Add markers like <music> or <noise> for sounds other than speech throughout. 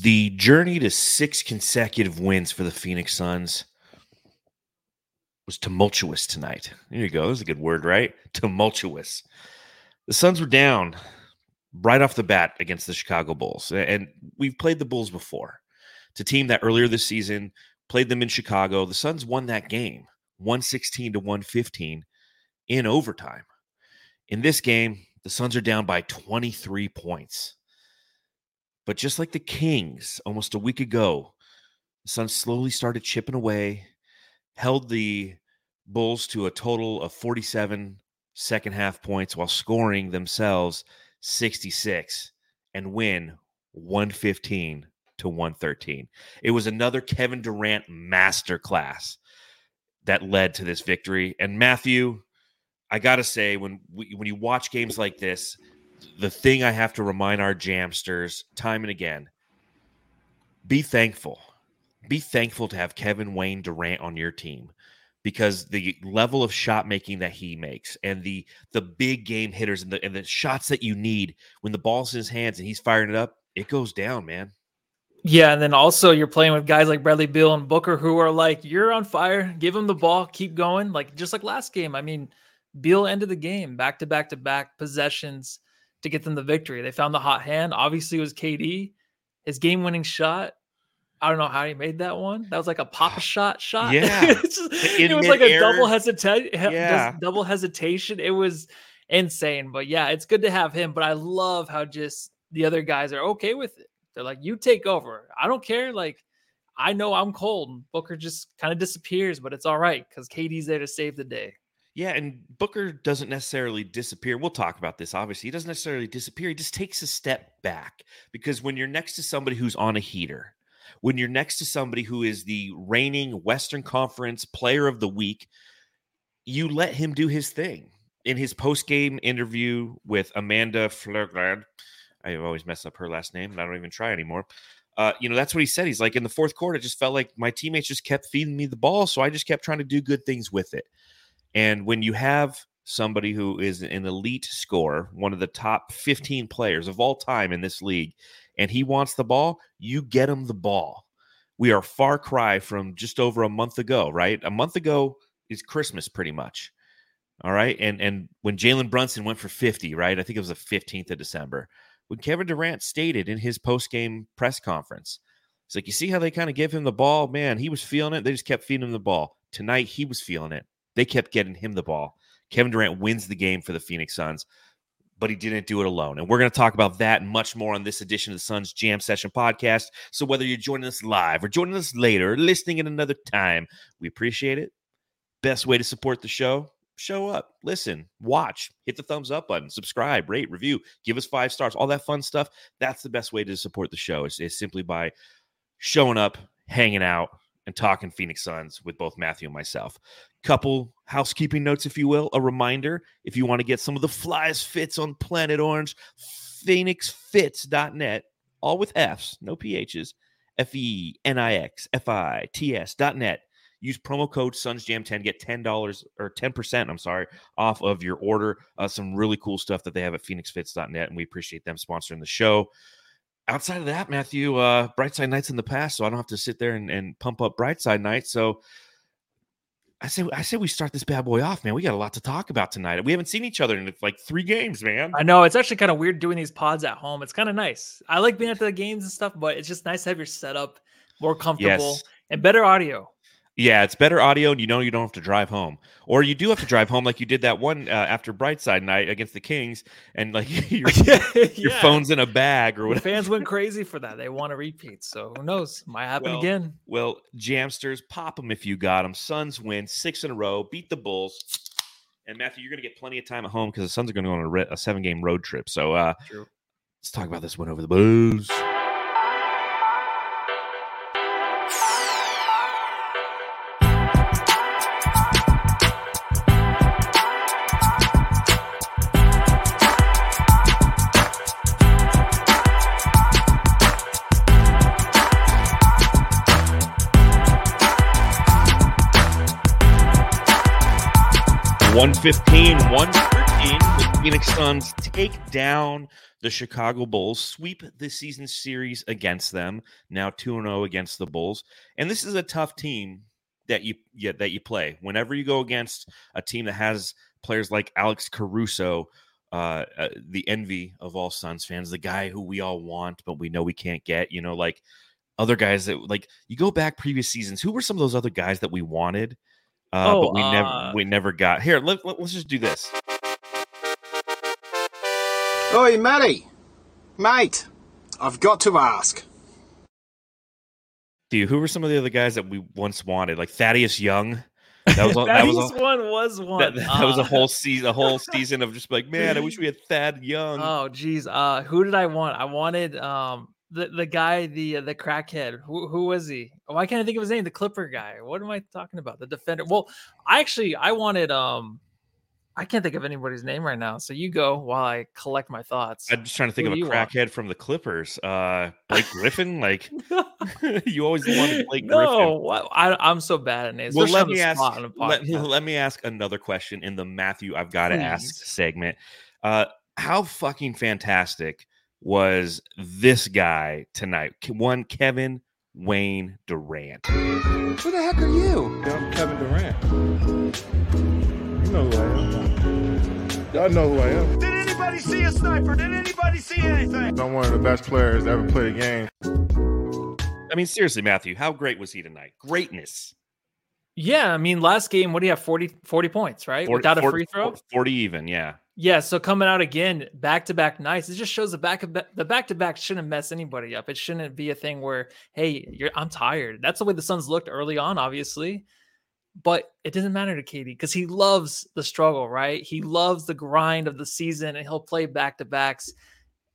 The journey to six consecutive wins for the Phoenix Suns was tumultuous tonight. There you go. That's a good word, right? Tumultuous. The Suns were down right off the bat against the Chicago Bulls. And we've played the Bulls before. A team that earlier this season played them in Chicago. The Suns won that game 116 to 115 in overtime. In this game, the Suns are down by 23 points. But just like the Kings almost a week ago, the Suns slowly started chipping away, held the Bulls to a total of 47 second half points while scoring themselves 66 and win 115 to 113. It was another Kevin Durant masterclass that led to this victory. And Matthew, I got to say when we, when you watch games like this, the thing I have to remind our jamsters time and again be thankful. Be thankful to have Kevin Wayne Durant on your team because the level of shot making that he makes and the the big game hitters and the and the shots that you need when the ball's in his hands and he's firing it up, it goes down, man. Yeah, and then also you're playing with guys like Bradley Beal and Booker who are like, you're on fire, give him the ball, keep going. Like just like last game. I mean, Beal ended the game back to back to back possessions to get them the victory. They found the hot hand. Obviously, it was KD. His game winning shot. I don't know how he made that one. That was like a pop shot shot. Yeah. <laughs> just, it was like a double hesitation. Yeah. Double hesitation. It was insane. But yeah, it's good to have him. But I love how just the other guys are okay with it. They're like, you take over. I don't care. Like, I know I'm cold. Booker just kind of disappears, but it's all right because KD's there to save the day. Yeah, and Booker doesn't necessarily disappear. We'll talk about this. Obviously, he doesn't necessarily disappear. He just takes a step back because when you're next to somebody who's on a heater, when you're next to somebody who is the reigning Western Conference Player of the Week, you let him do his thing. In his post-game interview with Amanda Flerglad, I always mess up her last name, and I don't even try anymore. Uh, you know, that's what he said. He's like, in the fourth quarter, it just felt like my teammates just kept feeding me the ball, so I just kept trying to do good things with it. And when you have somebody who is an elite scorer, one of the top 15 players of all time in this league, and he wants the ball, you get him the ball. We are far cry from just over a month ago, right? A month ago is Christmas pretty much. All right. And and when Jalen Brunson went for 50, right? I think it was the 15th of December. When Kevin Durant stated in his post-game press conference, it's like, you see how they kind of give him the ball? Man, he was feeling it. They just kept feeding him the ball. Tonight, he was feeling it. They kept getting him the ball. Kevin Durant wins the game for the Phoenix Suns, but he didn't do it alone. And we're going to talk about that and much more on this edition of the Suns Jam Session podcast. So whether you're joining us live or joining us later, or listening at another time, we appreciate it. Best way to support the show show up, listen, watch, hit the thumbs up button, subscribe, rate, review, give us five stars, all that fun stuff. That's the best way to support the show is, is simply by showing up, hanging out, and talking Phoenix Suns with both Matthew and myself. Couple housekeeping notes, if you will. A reminder if you want to get some of the flyest fits on Planet Orange, fenixfits.net, all with F's, no PH's, F E N I X F I T S.net. Use promo code SunsJam10, get $10 or 10%, I'm sorry, off of your order. Uh, some really cool stuff that they have at fenixfits.net, and we appreciate them sponsoring the show outside of that, Matthew, uh, Brightside Nights in the past, so I don't have to sit there and, and pump up Brightside Nights. So I say, I say we start this bad boy off, man. We got a lot to talk about tonight. We haven't seen each other in like three games, man. I know it's actually kind of weird doing these pods at home. It's kind of nice. I like being at the games and stuff, but it's just nice to have your setup more comfortable yes. and better audio. Yeah, it's better audio, and you know you don't have to drive home, or you do have to drive home, like you did that one uh, after Brightside night against the Kings, and like <laughs> <laughs> your, yeah. your phone's in a bag or whatever. The fans went <laughs> crazy for that. They want to repeat, so who knows? Might happen well, again. Well, Jamsters, pop them if you got them. Suns win six in a row, beat the Bulls, and Matthew, you're going to get plenty of time at home because the Suns are going to go on a, re- a seven game road trip. So uh, let's talk about this one over the Bulls. 115, 113. The Phoenix Suns take down the Chicago Bulls sweep the season series against them. Now 2 0 against the Bulls. And this is a tough team that you yeah, that you play. Whenever you go against a team that has players like Alex Caruso, uh, uh, the envy of all Suns fans, the guy who we all want, but we know we can't get, you know, like other guys that like you go back previous seasons, who were some of those other guys that we wanted? Uh, oh, but we uh, never we never got here. Let, let, let's just do this. Oi, Matty, mate, I've got to ask. Do you, who were some of the other guys that we once wanted, like Thaddeus Young? That was <laughs> that was a, one was one. That, that uh, was a whole season, a whole season of just like, man, I wish we had Thad Young. Oh, geez, uh, who did I want? I wanted um the the guy, the uh, the crackhead. Who who was he? Why can't I think of his name? The Clipper guy. What am I talking about? The defender. Well, I actually I wanted um I can't think of anybody's name right now. So you go while I collect my thoughts. I'm just trying to think Who of a crackhead want? from the Clippers. Uh Blake Griffin. <laughs> Like <laughs> you always wanted Blake no, Griffin. No, I, am so bad at names. Well, let me ask. Let, <laughs> let, me ask another question in the Matthew I've got to ask segment. Uh, how fucking fantastic was this guy tonight? One Kevin Wayne Durant. Who the heck are you? I'm Kevin Durant. You know who I am. Y'all know who I am. Did anybody see a sniper? Did anybody see anything? I'm one of the best players to ever play a game. I mean, seriously, Matthew, how great was he tonight? Greatness. Yeah, I mean, last game, what do you have? 40, 40 points, right? 40, Without a free throw? 40 even, yeah. Yeah, so coming out again, back to back nights, it just shows the back of the back to back shouldn't mess anybody up. It shouldn't be a thing where, hey, I'm tired. That's the way the Suns looked early on, obviously but it doesn't matter to KD because he loves the struggle, right? He loves the grind of the season and he'll play back to backs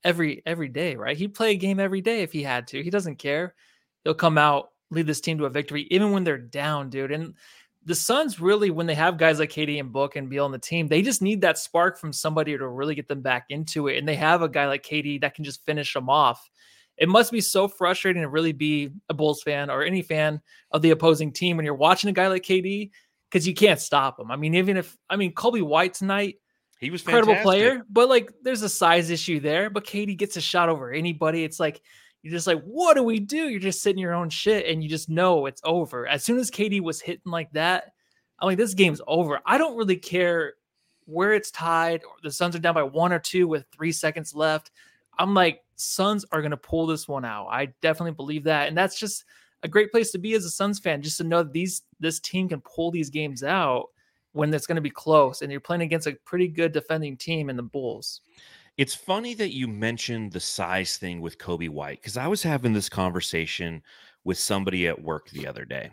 every every day, right? He'd play a game every day if he had to. He doesn't care. He'll come out, lead this team to a victory, even when they're down, dude. And the Suns really, when they have guys like KD and Book and Beal on the team, they just need that spark from somebody to really get them back into it. And they have a guy like KD that can just finish them off it must be so frustrating to really be a Bulls fan or any fan of the opposing team when you're watching a guy like KD because you can't stop him. I mean, even if I mean Coby White tonight, he was incredible player, but like there's a size issue there. But KD gets a shot over anybody. It's like you're just like, what do we do? You're just sitting your own shit, and you just know it's over. As soon as KD was hitting like that, I'm like, this game's over. I don't really care where it's tied or the Suns are down by one or two with three seconds left. I'm like, Suns are to pull this one out. I definitely believe that. And that's just a great place to be as a Suns fan, just to know that these this team can pull these games out when it's to be close and you're playing against a pretty good defending team in the Bulls. It's funny that you mentioned the size thing with Coby White because I was having this conversation with somebody at work the other day.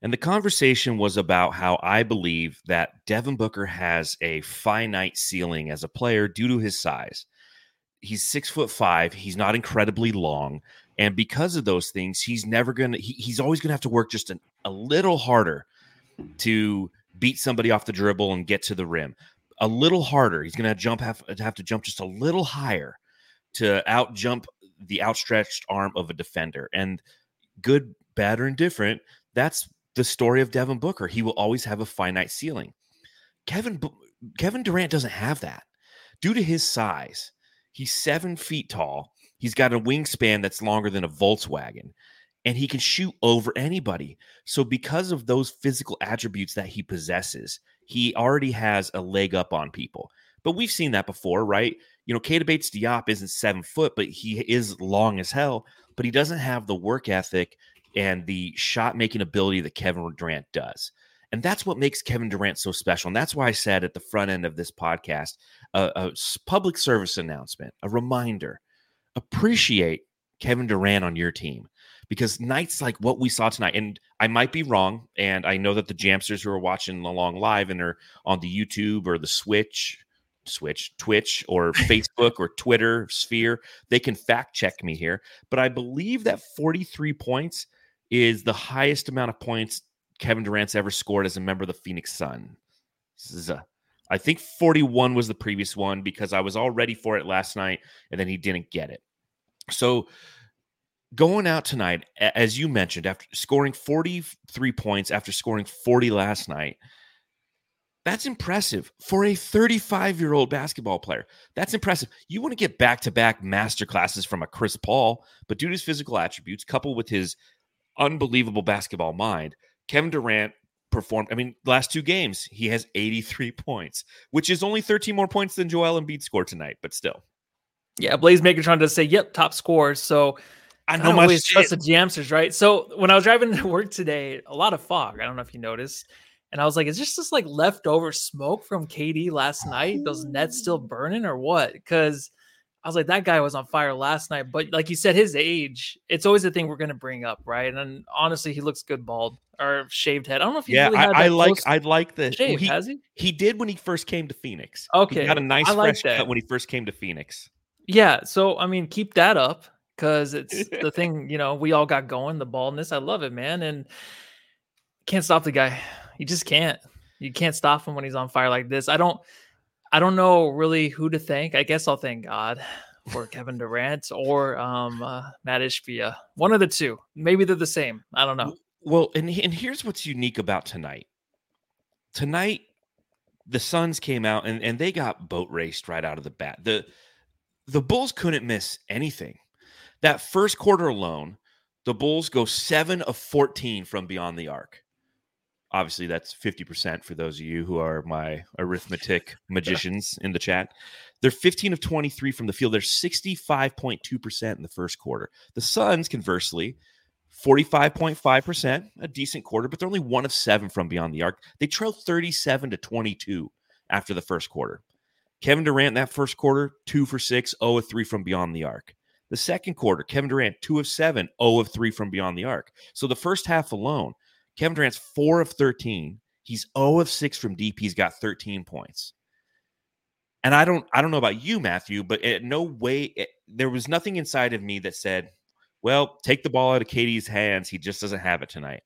And the conversation was about how I believe that Devin Booker has a finite ceiling as a player due to his size he's six foot five. He's not incredibly long. And because of those things, he's never going to, he, he's always going to have to work just an, a little harder to beat somebody off the dribble and get to the rim. A little harder. He's going to jump, have, uh, have to jump just a little higher to out jump the outstretched arm of a defender. And good, bad, or indifferent, that's the story of Devin Booker. He will always have a finite ceiling. Kevin Kevin Durant doesn't have that due to his size He's seven feet tall. He's got a wingspan that's longer than a Volkswagen, and he can shoot over anybody. So, because of those physical attributes that he possesses, he already has a leg up on people. But we've seen that before, right? You know, Keita Bates Diop isn't seven foot, but he is long as hell. But he doesn't have the work ethic and the shot making ability that Kevin Durant does. And that's what makes Kevin Durant so special. And that's why I said at the front end of this podcast a, a public service announcement, a reminder appreciate Kevin Durant on your team because nights like what we saw tonight, and I might be wrong, and I know that the Jamsters who are watching along live and are on the YouTube or the Switch, Switch, Twitch, or <laughs> Facebook or Twitter sphere, they can fact check me here. But I believe that 43 points is the highest amount of points Kevin Durant's ever scored as a member of the Phoenix Sun. This is a, I think 41 was the previous one because I was all ready for it last night and then he didn't get it. So going out tonight, as you mentioned, after scoring 43 points after scoring 40 last night, That's impressive for a 35 year old basketball player. That's impressive. You want to get back to back master classes from a Chris Paul, but due to his physical attributes, coupled with his unbelievable basketball mind, Kevin Durant performed. I mean, last two games, he has 83 <laughs> points, which is only 13 more points than Joel Embiid scored tonight, but still. Yeah, Blaze Megatron does say, yep, top scores. So I I know don't my always trust the Jamsters, right? So when I was driving to work today, a lot of fog. I don't know if you noticed. And I was like, is this just like leftover smoke from KD last night? Those nets still burning or what? Because I was like, that guy was on fire last night. But like you said, his age, it's always a thing we're going to bring up, right? And honestly, he looks good bald or shaved head. I don't know if he's Yeah, really had I, I like I like the shave, he, has he? he did when he first came to Phoenix. Okay, he got a nice I fresh cut when he first came to Phoenix. Yeah. So I mean, keep that up because <laughs> it's the thing, you know, we all got going, the baldness. I love it, man. And can't stop the guy. You just can't. You can't stop him when he's on fire like this. I don't I don't know really who to thank. I guess I'll thank God for Kevin Durant or um uh, Mat Ishbia. One of the two. Maybe they're the same. I don't know. Well, and and here's what's unique about tonight. Tonight, the Suns came out and, and they got boat raced right out of the bat. The the Bulls couldn't miss anything. That first quarter alone, the Bulls go seven of 14 from beyond the arc. Obviously, that's 50% for those of you who are my arithmetic <laughs> magicians in the chat. They're 15 of 23 from the field. They're 65.2% in the first quarter. The Suns, conversely, 45.5%, a decent quarter, but they're only one of seven from beyond the arc. They trail 37 to 22 after the first quarter. Kevin Durant that first quarter, two for six, 0 of three from beyond the arc. The second quarter, Kevin Durant, two of seven, 0 of three from beyond the arc. So the first half alone, Kevin Durant's four of 13. He's 0 of six from deep. He's got 13 points. And I don't, I don't know about you, Matthew, but at no way, it, there was nothing inside of me that said, well, take the ball out of Katie's hands. He just doesn't have it tonight.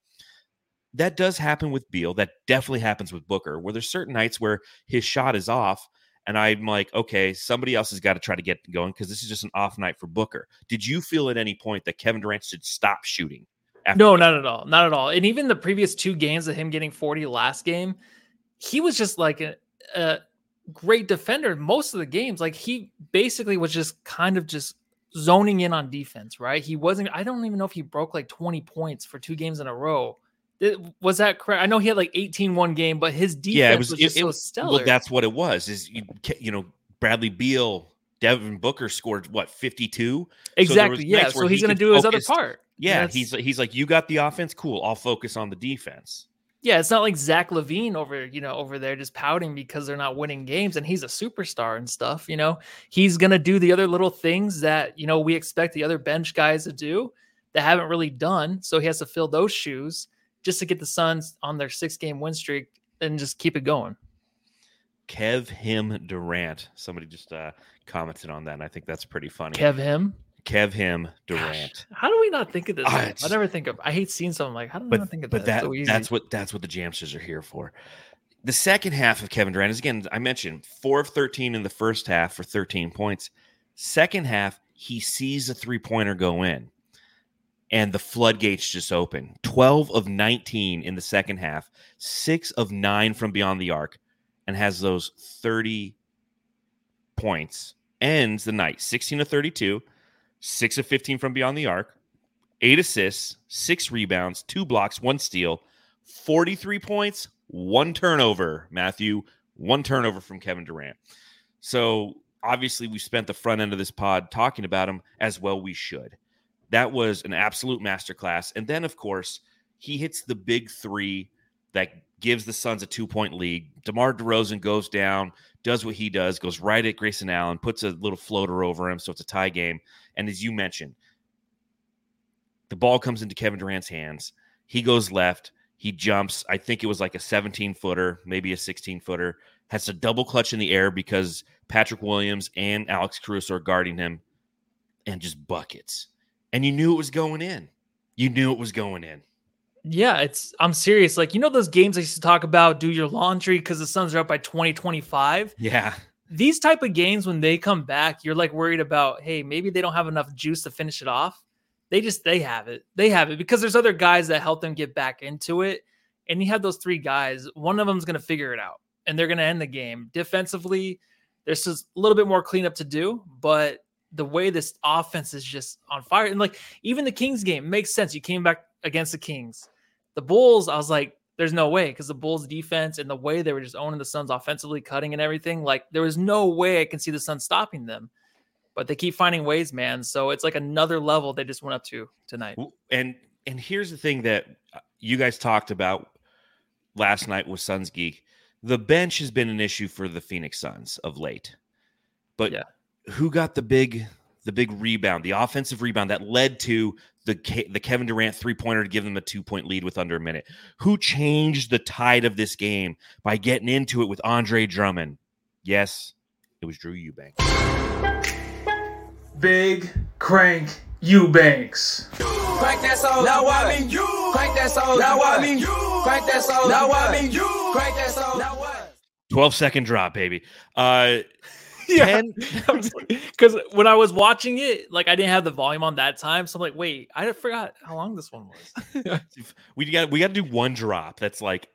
That does happen with Beal. That definitely happens with Booker, where there's certain nights where his shot is off. And I'm like, okay, somebody else has got to try to get going because this is just an off night for Booker. Did you feel at any point that Kevin Durant should stop shooting? No, that? not at all. Not at all. And even the previous two games of him getting 40 last game, he was just like a, a great defender most of the games. Like he basically was just kind of just zoning in on defense, right? He wasn't, I don't even know if he broke like 20 points for two games in a row. Was that correct? I know he had like 18 one game, but his defense Yeah, it was, was- just it- so it- stellar. Well, that's what it was. Is you, you know Bradley Beal, Devin Booker scored what 52. exactly. was yeah. So he's he going to do his other part. Yeah, That's- he's he's like, you got the offense, cool. I'll focus on the defense. Yeah, it's not like Zach LaVine over, you know, over there just pouting because they're not winning games and he's a superstar and stuff, you know. He's going to do the other little things that, you know, we expect the other bench guys to do that haven't really done. So he has to fill those shoes just to get the Suns on their 6-game win streak and just keep it going. Kev him Durant. Somebody just uh, commented on that, and I think that's pretty funny. Kev him. Kev him Gosh, Durant. how do we not think of this? Ah? I never think of I hate seeing something like how do we not think of but that? that so that's what that's what the Jamsters are here for. The second half of Kevin Durant is again, I mentioned four of 13 in the first half for 13 points. Second half, he sees a three pointer go in, and the floodgates just open. 12 of 19 in the second half, six of nine from beyond the arc, and has those 30 points. Ends the night 16 of 32, six of 15 from beyond the arc, eight assists, six rebounds, two blocks, one steal, 43 points, one turnover, Matthew, one turnover from Kevin Durant. So obviously, we spent the front end of this pod talking about him as well. We should. That was an absolute masterclass. And then, of course, he hits the big three that gives the Suns a two point lead. DeMar DeRozan goes down, does what he does, goes right at Grayson Allen, puts a little floater over him. So it's a tie game. And as you mentioned, the ball comes into Kevin Durant's hands. He goes left. He jumps. I think it was like a 17 footer, maybe a 16 footer. Has a double clutch in the air because Patrick Williams and Alex Caruso are guarding him and just buckets. And you knew it was going in. You knew it was going in. Yeah, it's I'm serious. Like, you know those games I used to talk about, do your laundry because the Suns are up by 20, 25. Yeah. These type of games when they come back, you're like worried about, hey, maybe they don't have enough juice to finish it off. They just they have it. They have it because there's other guys that help them get back into it. And you have those three guys, one of them's gonna figure it out. and they're going to end the game. Defensively, there's just a little bit more cleanup to do, but the way this offense is just on fire, and like even the Kings game makes sense. You came back against the Kings, the Bulls. I was like, there's no way because the Bulls defense and the way they were just owning the Suns offensively, cutting and everything. Like there was no way I can see the Suns stopping them. But they keep finding ways, man. So it's like another level they just went up to tonight. And and here's the thing that uh, you guys talked about last night with Suns Geek. The bench has been an issue for the Phoenix Suns of late. But Yeah. Who got the big the big rebound, the offensive rebound that led to the the Kevin Durant three pointer to give them a two point lead with under a minute? Who changed the tide of this game by getting into it with Andre Drummond? Yes, it was Drew Eubanks. Big Crank Eubanks. Crank that soul. Now I mean you. Crank that soul. Now I mean you. Crank that soul. Now I mean you. Crank that soul. Now what? 12 second drop, baby. Uh 10 <laughs> Because when I was watching it, like I didn't have the volume on that time, so I'm like, wait, I forgot how long this one was. <laughs> we got we got to do one drop that's like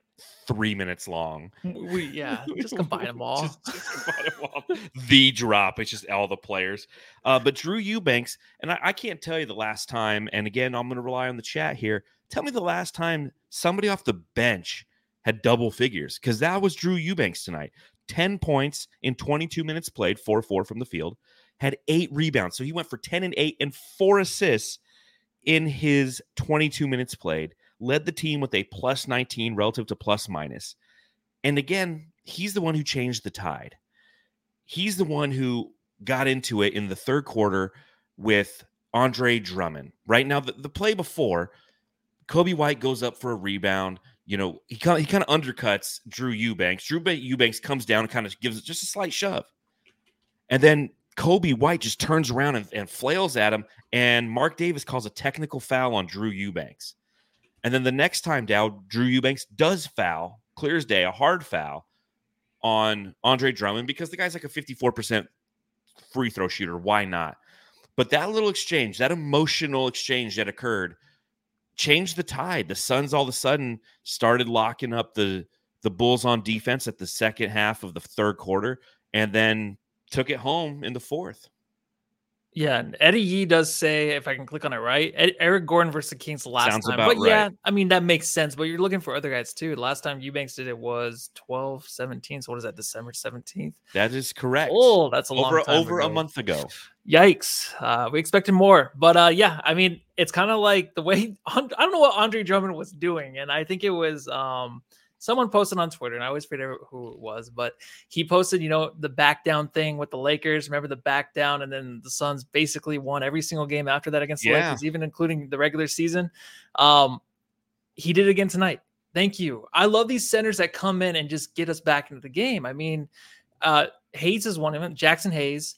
three minutes long. We yeah, just combine them <laughs> all. Just- just combine them all. the drop. It's just all the players. Uh, but Drew Eubanks, and I, I can't tell you the last time. And again, I'm going to rely on the chat here. Tell me the last time somebody off the bench had double figures because that was Drew Eubanks tonight. 10 points in 22 minutes played, 4 4 from the field, had eight rebounds. So he went for 10 and 8 and four assists in his 22 minutes played, led the team with a plus 19 relative to plus minus. And again, he's the one who changed the tide. He's the one who got into it in the third quarter with Andre Drummond. Right now, the, the play before, Coby White goes up for a rebound. You know, he kind of, he kind of undercuts Drew Eubanks. Drew Eubanks comes down and kind of gives it just a slight shove. And then Coby White just turns around and, and flails at him. And Marc Davis calls a technical foul on Drew Eubanks. And then the next time down, Drew Eubanks does foul, clear as day, a hard foul on Andre Drummond because the guy's like a 54% free throw shooter. Why not? But that little exchange, that emotional exchange that occurred, changed the tide. The Suns all of a sudden started locking up the the Bulls on defense at the second half of the third quarter, and then took it home in the fourth. Yeah, and Eddie Yee does say, if I can click on it right, Ed- Eric Gordon versus the Kings the last Sounds time. But yeah. I mean, that makes sense. But you're looking for other guys too. The last time Eubanks did it was 12 17. So what is that, December 17th? That is correct. Oh, that's a long over time over a month ago. Yikes. Uh, we expected more. But uh, yeah, I mean, it's kind of like the way <laughs> I don't know what Andre Drummond was doing. And I think it was um, someone posted on Twitter, and I always forget who it was, but he posted, you know, the back down thing with the Lakers. Remember the back down, and then the Suns basically won every single game after that against the Yeah. Lakers, even including the regular season. Um, he did it again tonight. Thank you. I love these centers that come in and just get us back into the game. I mean, uh, Hayes is one of them. Jaxson Hayes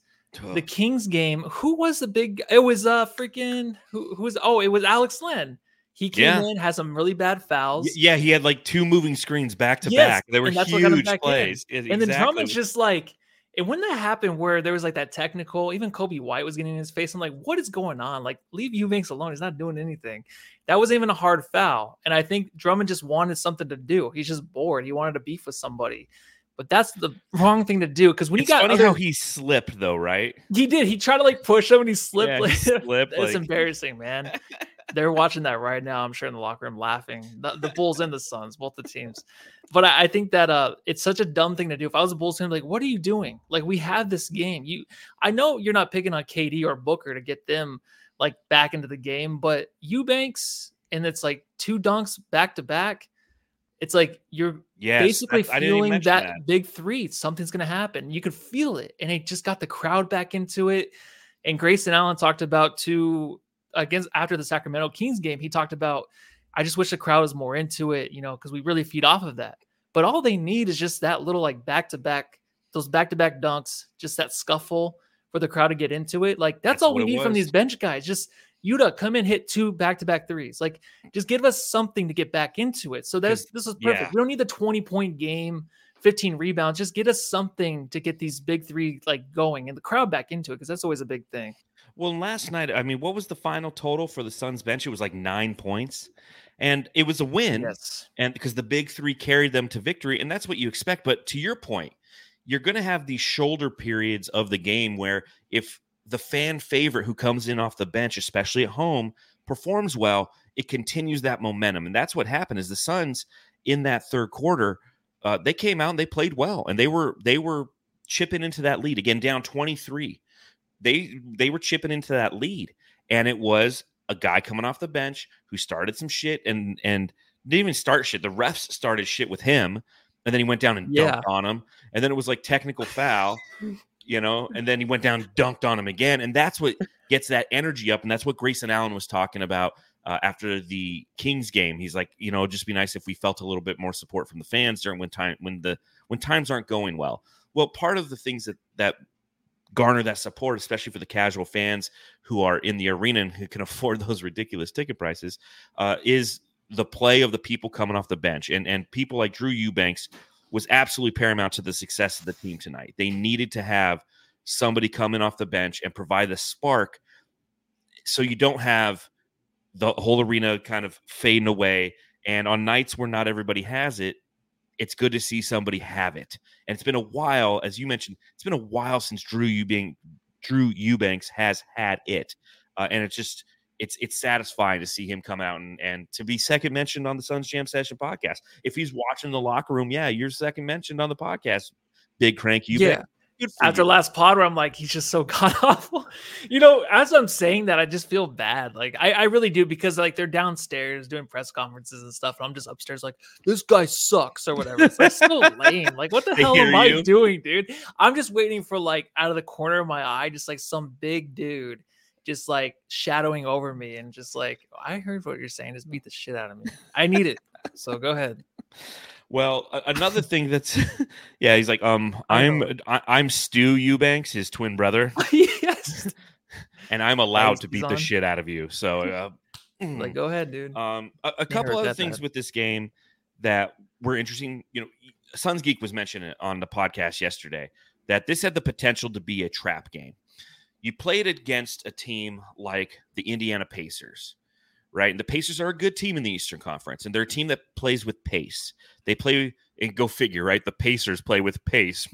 the Kings game, who was the big? It was uh freaking who who was? Oh, it was Alex Len. He came Yeah. in, has some really bad fouls, Y- Yeah, he had like two moving screens back to Yes, back. They were and that's what got him huge plays. And then. Drummond's just like. And when that happened, where there was like that technical, even Coby White was getting in his face. I'm like, what is going on? Like, leave Eubanks alone. He's not doing anything. That wasn't even a hard foul. And I think Drummond just wanted something to do. He's just bored. He wanted to beef with somebody. But that's the wrong thing to do because when it's you got funny other, how he slipped though, right? he did. He tried to like push him and he slipped. Yeah, he <laughs> slipped, it's like- embarrassing, man. <laughs> They're watching that right now. I'm sure in the locker room laughing. The, the Bulls and the Suns, both the teams. But I, I think that uh, it's such a dumb thing to do. If I was a Bulls fan, like, what are you doing? Like, we have this game. You, I know you're not picking on KD or Booker to get them like back into the game, but Eubanks and it's like two dunks back to back. It's like you're Yes, basically I- I didn't even feeling mention that, big three. Something's going to happen. You could feel it. And it just got the crowd back into it. And Grayson Allen talked about too against after the Sacramento Kings game. He talked about, I just wish the crowd was more into it, you know, because we really feed off of that. But all they need is just that little like back to back, those back to back dunks, just that scuffle for the crowd to get into it. Like that's, That's all we need from these bench guys. Just Yuta come in, hit two back to back threes. Like just give us something to get back into it. So that's this is perfect. yeah. We don't need the 20 point game, 15 rebounds. Just get us something to get these big three like going and the crowd back into it because that's always a big thing. Well, last night, I mean, what was the final total for the Suns bench? It was like nine points, and it was a win. Yes. and because the big three carried them to victory, and that's what you expect. But to your point, you're going to have these shoulder periods of the game where if the fan favorite who comes in off the bench, especially at home, performs well, it continues that momentum, and that's what happened. Is the Suns in that third quarter, uh, they came out and they played well, and they were they were chipping into that lead again, down 23. They they were chipping into that lead, and it was a guy coming off the bench who started some shit and and didn't even start shit. The refs started shit with him, and then he went down and Yeah. dunked on him, and then it was like technical foul, you know, and then he went down, dunked on him again, and that's what gets that energy up, and that's what Grayson Allen was talking about uh, after the Kings game. He's like, you know, it'd just be nice if we felt a little bit more support from the fans during when time when the when times aren't going well. Well, part of the things that that garner that support, especially for the casual fans who are in the arena and who can <laughs> afford those ridiculous ticket prices, uh, is the play of the people coming off the bench. And and people like Drew Eubanks was absolutely paramount to the success of the team tonight. They needed to have somebody coming off the bench and provide the spark so you don't have the whole arena kind of fading away. And on nights where not everybody has it, it's good to see somebody have it. And it's been a while, as you mentioned, it's been a while since Drew Eubanks, Drew Eubanks has had it, uh, and it's just it's it's satisfying to see him come out and and to be second mentioned on the Suns Jam Session podcast. If he's watching the locker room, yeah, you're second mentioned on the podcast. Big crank Eubanks. Yeah. After you. last pod where I'm like, he's just so <laughs> god awful. You know, as I'm saying that, I just feel bad. Like I, I really do because like they're downstairs doing press conferences and stuff, and I'm just upstairs like, this guy sucks or whatever. It's like so <laughs> lame. Like, what the hell am I doing, dude? I'm just waiting for like out of the corner of my eye, just like some big dude just like shadowing over me and just like, I heard what you're saying, just beat the shit out of me. I need it. So go ahead. Well, another thing that's <laughs> yeah, he's like, um, I'm. I, I'm Stu Eubanks, his twin brother, <laughs> yes. <laughs> and I'm allowed to beat the shit out of you. So, uh, Like, go ahead, dude. Um, a, a couple other things bad. with this game that were interesting. You know, Suns Geek was mentioning on the podcast yesterday that this had the potential to be a trap game. You played against a team like the Indiana Pacers, right? And the Pacers are a good team in the Eastern Conference, and they're a mm-hmm. team that plays with pace. They play and go figure, right? The Pacers play with pace.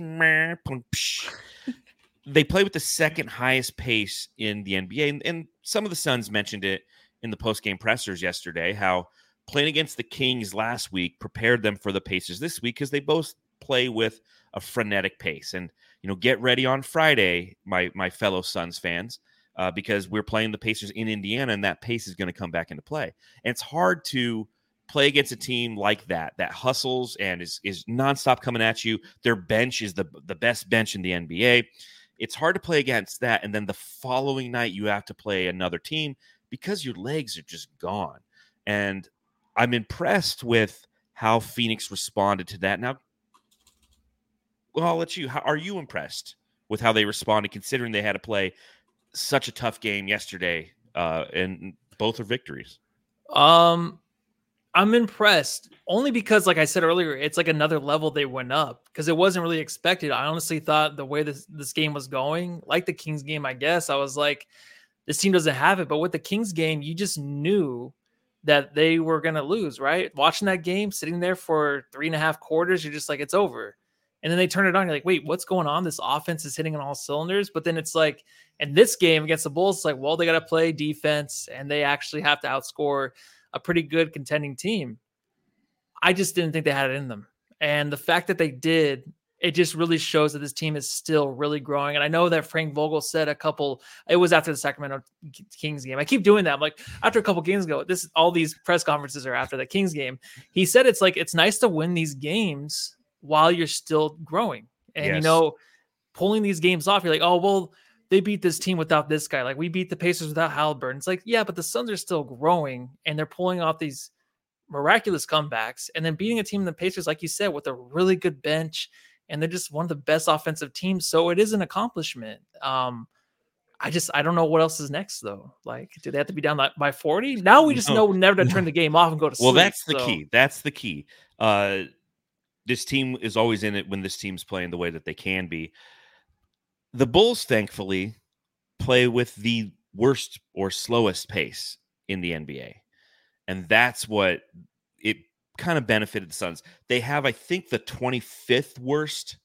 they play with the second highest pace in the NBA. And, and some of the Suns mentioned it in the post game pressers yesterday how playing against the Kings last week prepared them for the Pacers this week because they both play with a frenetic pace. And, you know, get ready on Friday, my, my fellow Suns fans, uh, because we're playing the Pacers in Indiana and that pace is going to come back into play. And it's hard to play against a team like that that hustles and is is nonstop coming at you. Their bench is the the best bench in the NBA. It's hard to play against that, and then the following night you have to play another team because your legs are just gone. And I'm impressed with how Phoenix responded to that. Now, well, I'll let you. How are you impressed with how they responded, considering they had to play such a tough game yesterday, uh, and both are victories? Um, I'm impressed only because, like I said earlier, it's like another level they went up because it wasn't really expected. I honestly thought the way this this game was going, like the Kings game, I guess I was like, this team doesn't have it. But with the Kings game, you just knew that they were gonna lose, right? Watching that game, sitting there for three and a half quarters, you're just like, it's over. And then they turn it on. You're like, wait, what's going on? This offense is hitting on all cylinders. But then it's like, in this game against the Bulls, it's like, well, they got to play defense and they actually have to outscore a pretty good contending team. I just didn't think they had it in them. And the fact that they did, it just really shows that this team is still really growing. And I know that Frank Vogel said a couple, it was after the Sacramento Kings game. I keep doing that. I'm like, after a couple games ago, this all these press conferences are after the Kings game. He said it's like it's nice to win these games while you're still growing. And you know, pulling these games off, you're like, oh well, they beat this team without this guy. Like we beat the Pacers without Halliburton. It's like, yeah, but the Suns are still growing and they're pulling off these miraculous comebacks and then beating a team in the Pacers, like you said, with a really good bench. And they're just one of the best offensive teams. So it is an accomplishment. Um, I just I don't know what else is next though. Like, do they have to be down by 40? Now we just No, know never to <laughs> turn the game off and go to Well, sleep. Well, that's the so- key. That's the key. Uh, this team is always in it when this team's playing the way that they can be. The Bulls, thankfully, play with the worst or slowest pace in the NBA. And that's what it kind of benefited the Suns. They have, I think, the 25th worst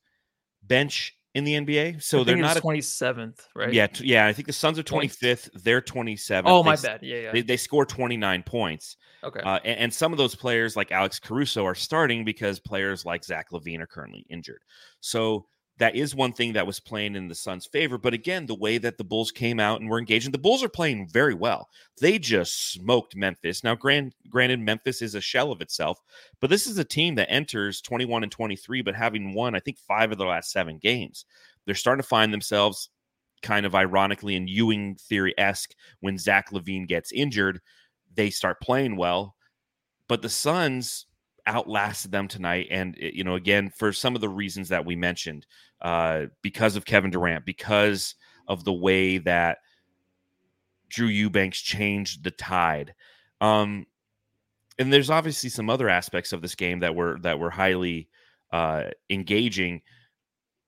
bench in the NBA. So they're not twenty seventh, right? Yeah, t- yeah. I think the Suns are 25th. They're 27th. Oh, They my bad. Yeah, yeah. They, they score 29 points. okay. Uh, and, and some of those players, like Alex Caruso, are starting because players like Zach LaVine are currently injured. So that is one thing that was playing in the Suns' favor. But again, the way that the Bulls came out and were engaging, the Bulls are playing very well. They just smoked Memphis. Now, grand, granted, Memphis is a shell of itself, but this is a team that enters 21 and 23, but having won, I think, five of the last seven games. They're starting to find themselves kind of ironically in Ewing theory esque when Zach LaVine gets injured. They start playing well, but the Suns outlasted them tonight. And, eh, you know, again, for some of the reasons that we mentioned, uh, because of Kevin Durant, because of the way that Drew Eubanks changed the tide. Um, and there's obviously some other aspects of this game that were that were highly uh, engaging.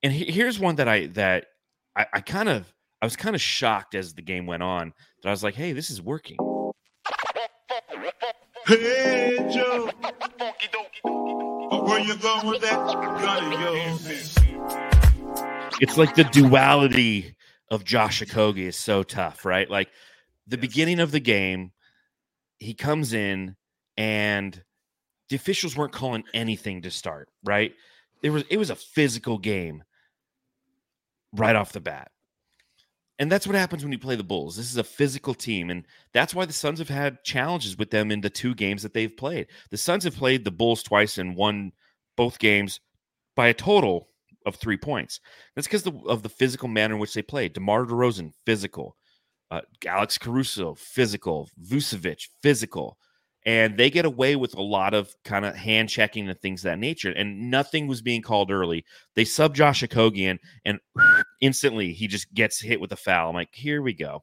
And he- here's one that I that I, I kind of I was kind of shocked as the game went on that I was like, hey, this is working. Hey, Joe. Where you going with that gun of yours? it's like the duality of Josh Okogie is so tough, right? Like the beginning of the game, he comes in and the officials weren't calling anything to start, right? It was it was a physical game right off the bat. And that's what happens when you play the Bulls. This is a physical team, and that's why the Suns have had challenges with them in the two games that they've played. The Suns have played the Bulls twice and won both games by a total of three points. That's because of the physical manner in which they played. DeMar DeRozan, physical. Uh, Alex Caruso, physical. Vucevic, physical. And they get away with a lot of kind of hand checking and things that nature. And nothing was being called early. They sub Josh Okogie in, and <sighs> instantly he just gets hit with a foul. I'm like, here we go.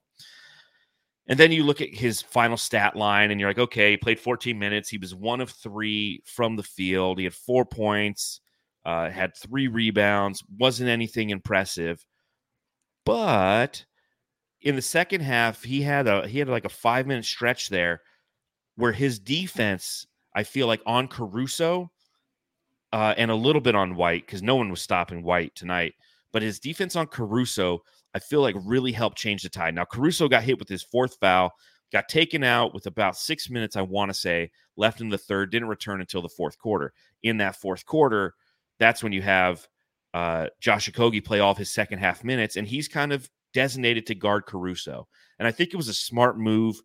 And then you look at his final stat line, and you're like, okay, he played 14 minutes. He was one of three from the field. He had four points, uh, had three rebounds, wasn't anything impressive. But in the second half, he had a he had like a five minute stretch there where his defense, I feel like on Caruso uh, and a little bit on White, because no one was stopping White tonight. But his defense on Caruso, I feel like really helped change the tide. Now, Caruso got hit with his fourth foul, got taken out with about six minutes, I want to say, left in the third, didn't return until the fourth quarter. In that fourth quarter, that's when you have uh, Josh Okogie play all of his second half minutes, and he's kind of designated to guard Caruso. And I think it was a smart move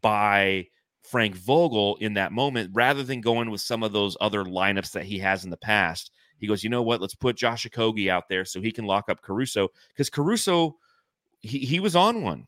by Frank Vogel in that moment rather than going with some of those other lineups that he has in the past. He goes, you know what? Let's put Josh Okogie out there so he can lock up Caruso because Caruso, he, he was on one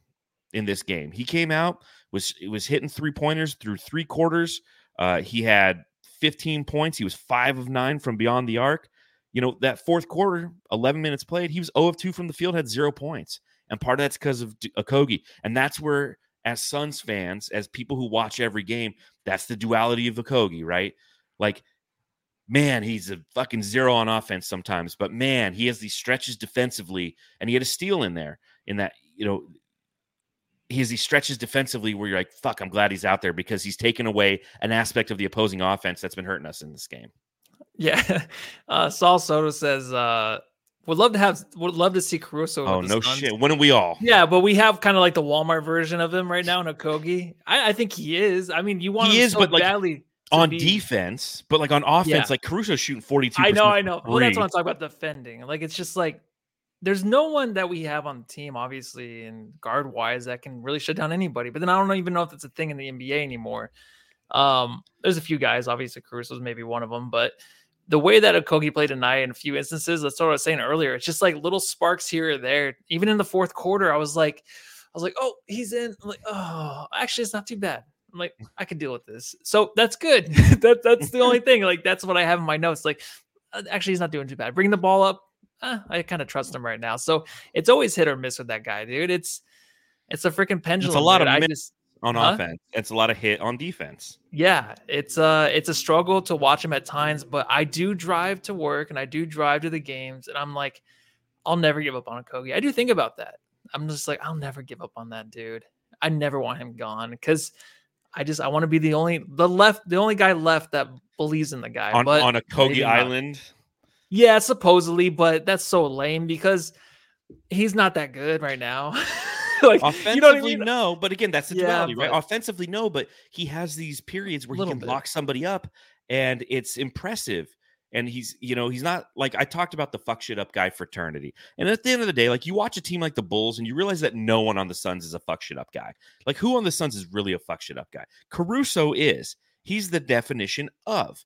in this game. He came out was was hitting three pointers through three quarters. Uh, he had 15 points. He was five of nine from beyond the arc. You know that fourth quarter, 11 minutes played, he was 0 of two from the field, had zero points, and part of that's because of Okogie, and that's where as Suns fans, as people who watch every game, that's the duality of Okogie, right? Like, man, he's a fucking zero on offense sometimes, but man, he has these stretches defensively, and he had a steal in there in that, you know, he has these stretches defensively where you're like, fuck, I'm glad he's out there because he's taken away an aspect of the opposing offense that's been hurting us in this game. Yeah. <laughs> Uh, Saul Soto says, uh, would love to have, would love to see Caruso. Oh, no Suns. shit. When are we all? Yeah, but we have kind of like the Walmart version of him right now in Okogie. I, I think he is. I mean, you want He is, so but, like, badly On be- defense, but like on offense, Yeah. like Caruso's shooting 42%. I know, I know. Well, that's what I'm talking about defending. Like it's just like there's no one that we have on the team, obviously, and guard wise that can really shut down anybody. But then I don't even know if it's a thing in the NBA anymore. Um, there's a few guys, obviously Caruso's maybe one of them, but the way that Okogie played tonight in a few instances, that's what I was saying earlier. It's just like little sparks here or there. Even in the fourth quarter, I was like, I was like, oh, he's in. I'm like, oh, actually, it's not too bad. I'm like, I can deal with this. So that's good. <laughs> that that's the only thing. Like that's what I have in my notes. Like, uh, actually, he's not doing too bad. Bring the ball up, uh, I kind of trust him right now. So it's always hit or miss with that guy, dude. It's it's a freaking pendulum. A lot of dude. I minutes. just on Huh? offense. It's a lot of hit on defense. yeah, it's uh it's a struggle to watch him at times, but I do drive to work and I do drive to the games, and I'm like, I'll never give up on Kogi. I do think about that. I'm just like, I'll never give up on that dude. I never want him gone because I just I want to be the only the left the only guy left that believes in the guy. on, but on a Kogi. Island. Yeah, supposedly, but that's so lame because he's not that good right now. <laughs> <laughs> like Offensively, you know I mean? no, but again, that's the Yeah, duality, right? but- Offensively, no, but he has these periods where he can bit. lock somebody up, and it's impressive. And he's, you know, he's not like I talked about the fuck shit up guy fraternity. And at the end of the day, like you watch a team like the Bulls, and you realize that no one on the Suns is a fuck shit up guy. Like who on the Suns is really a fuck shit up guy? Caruso is. He's the definition of.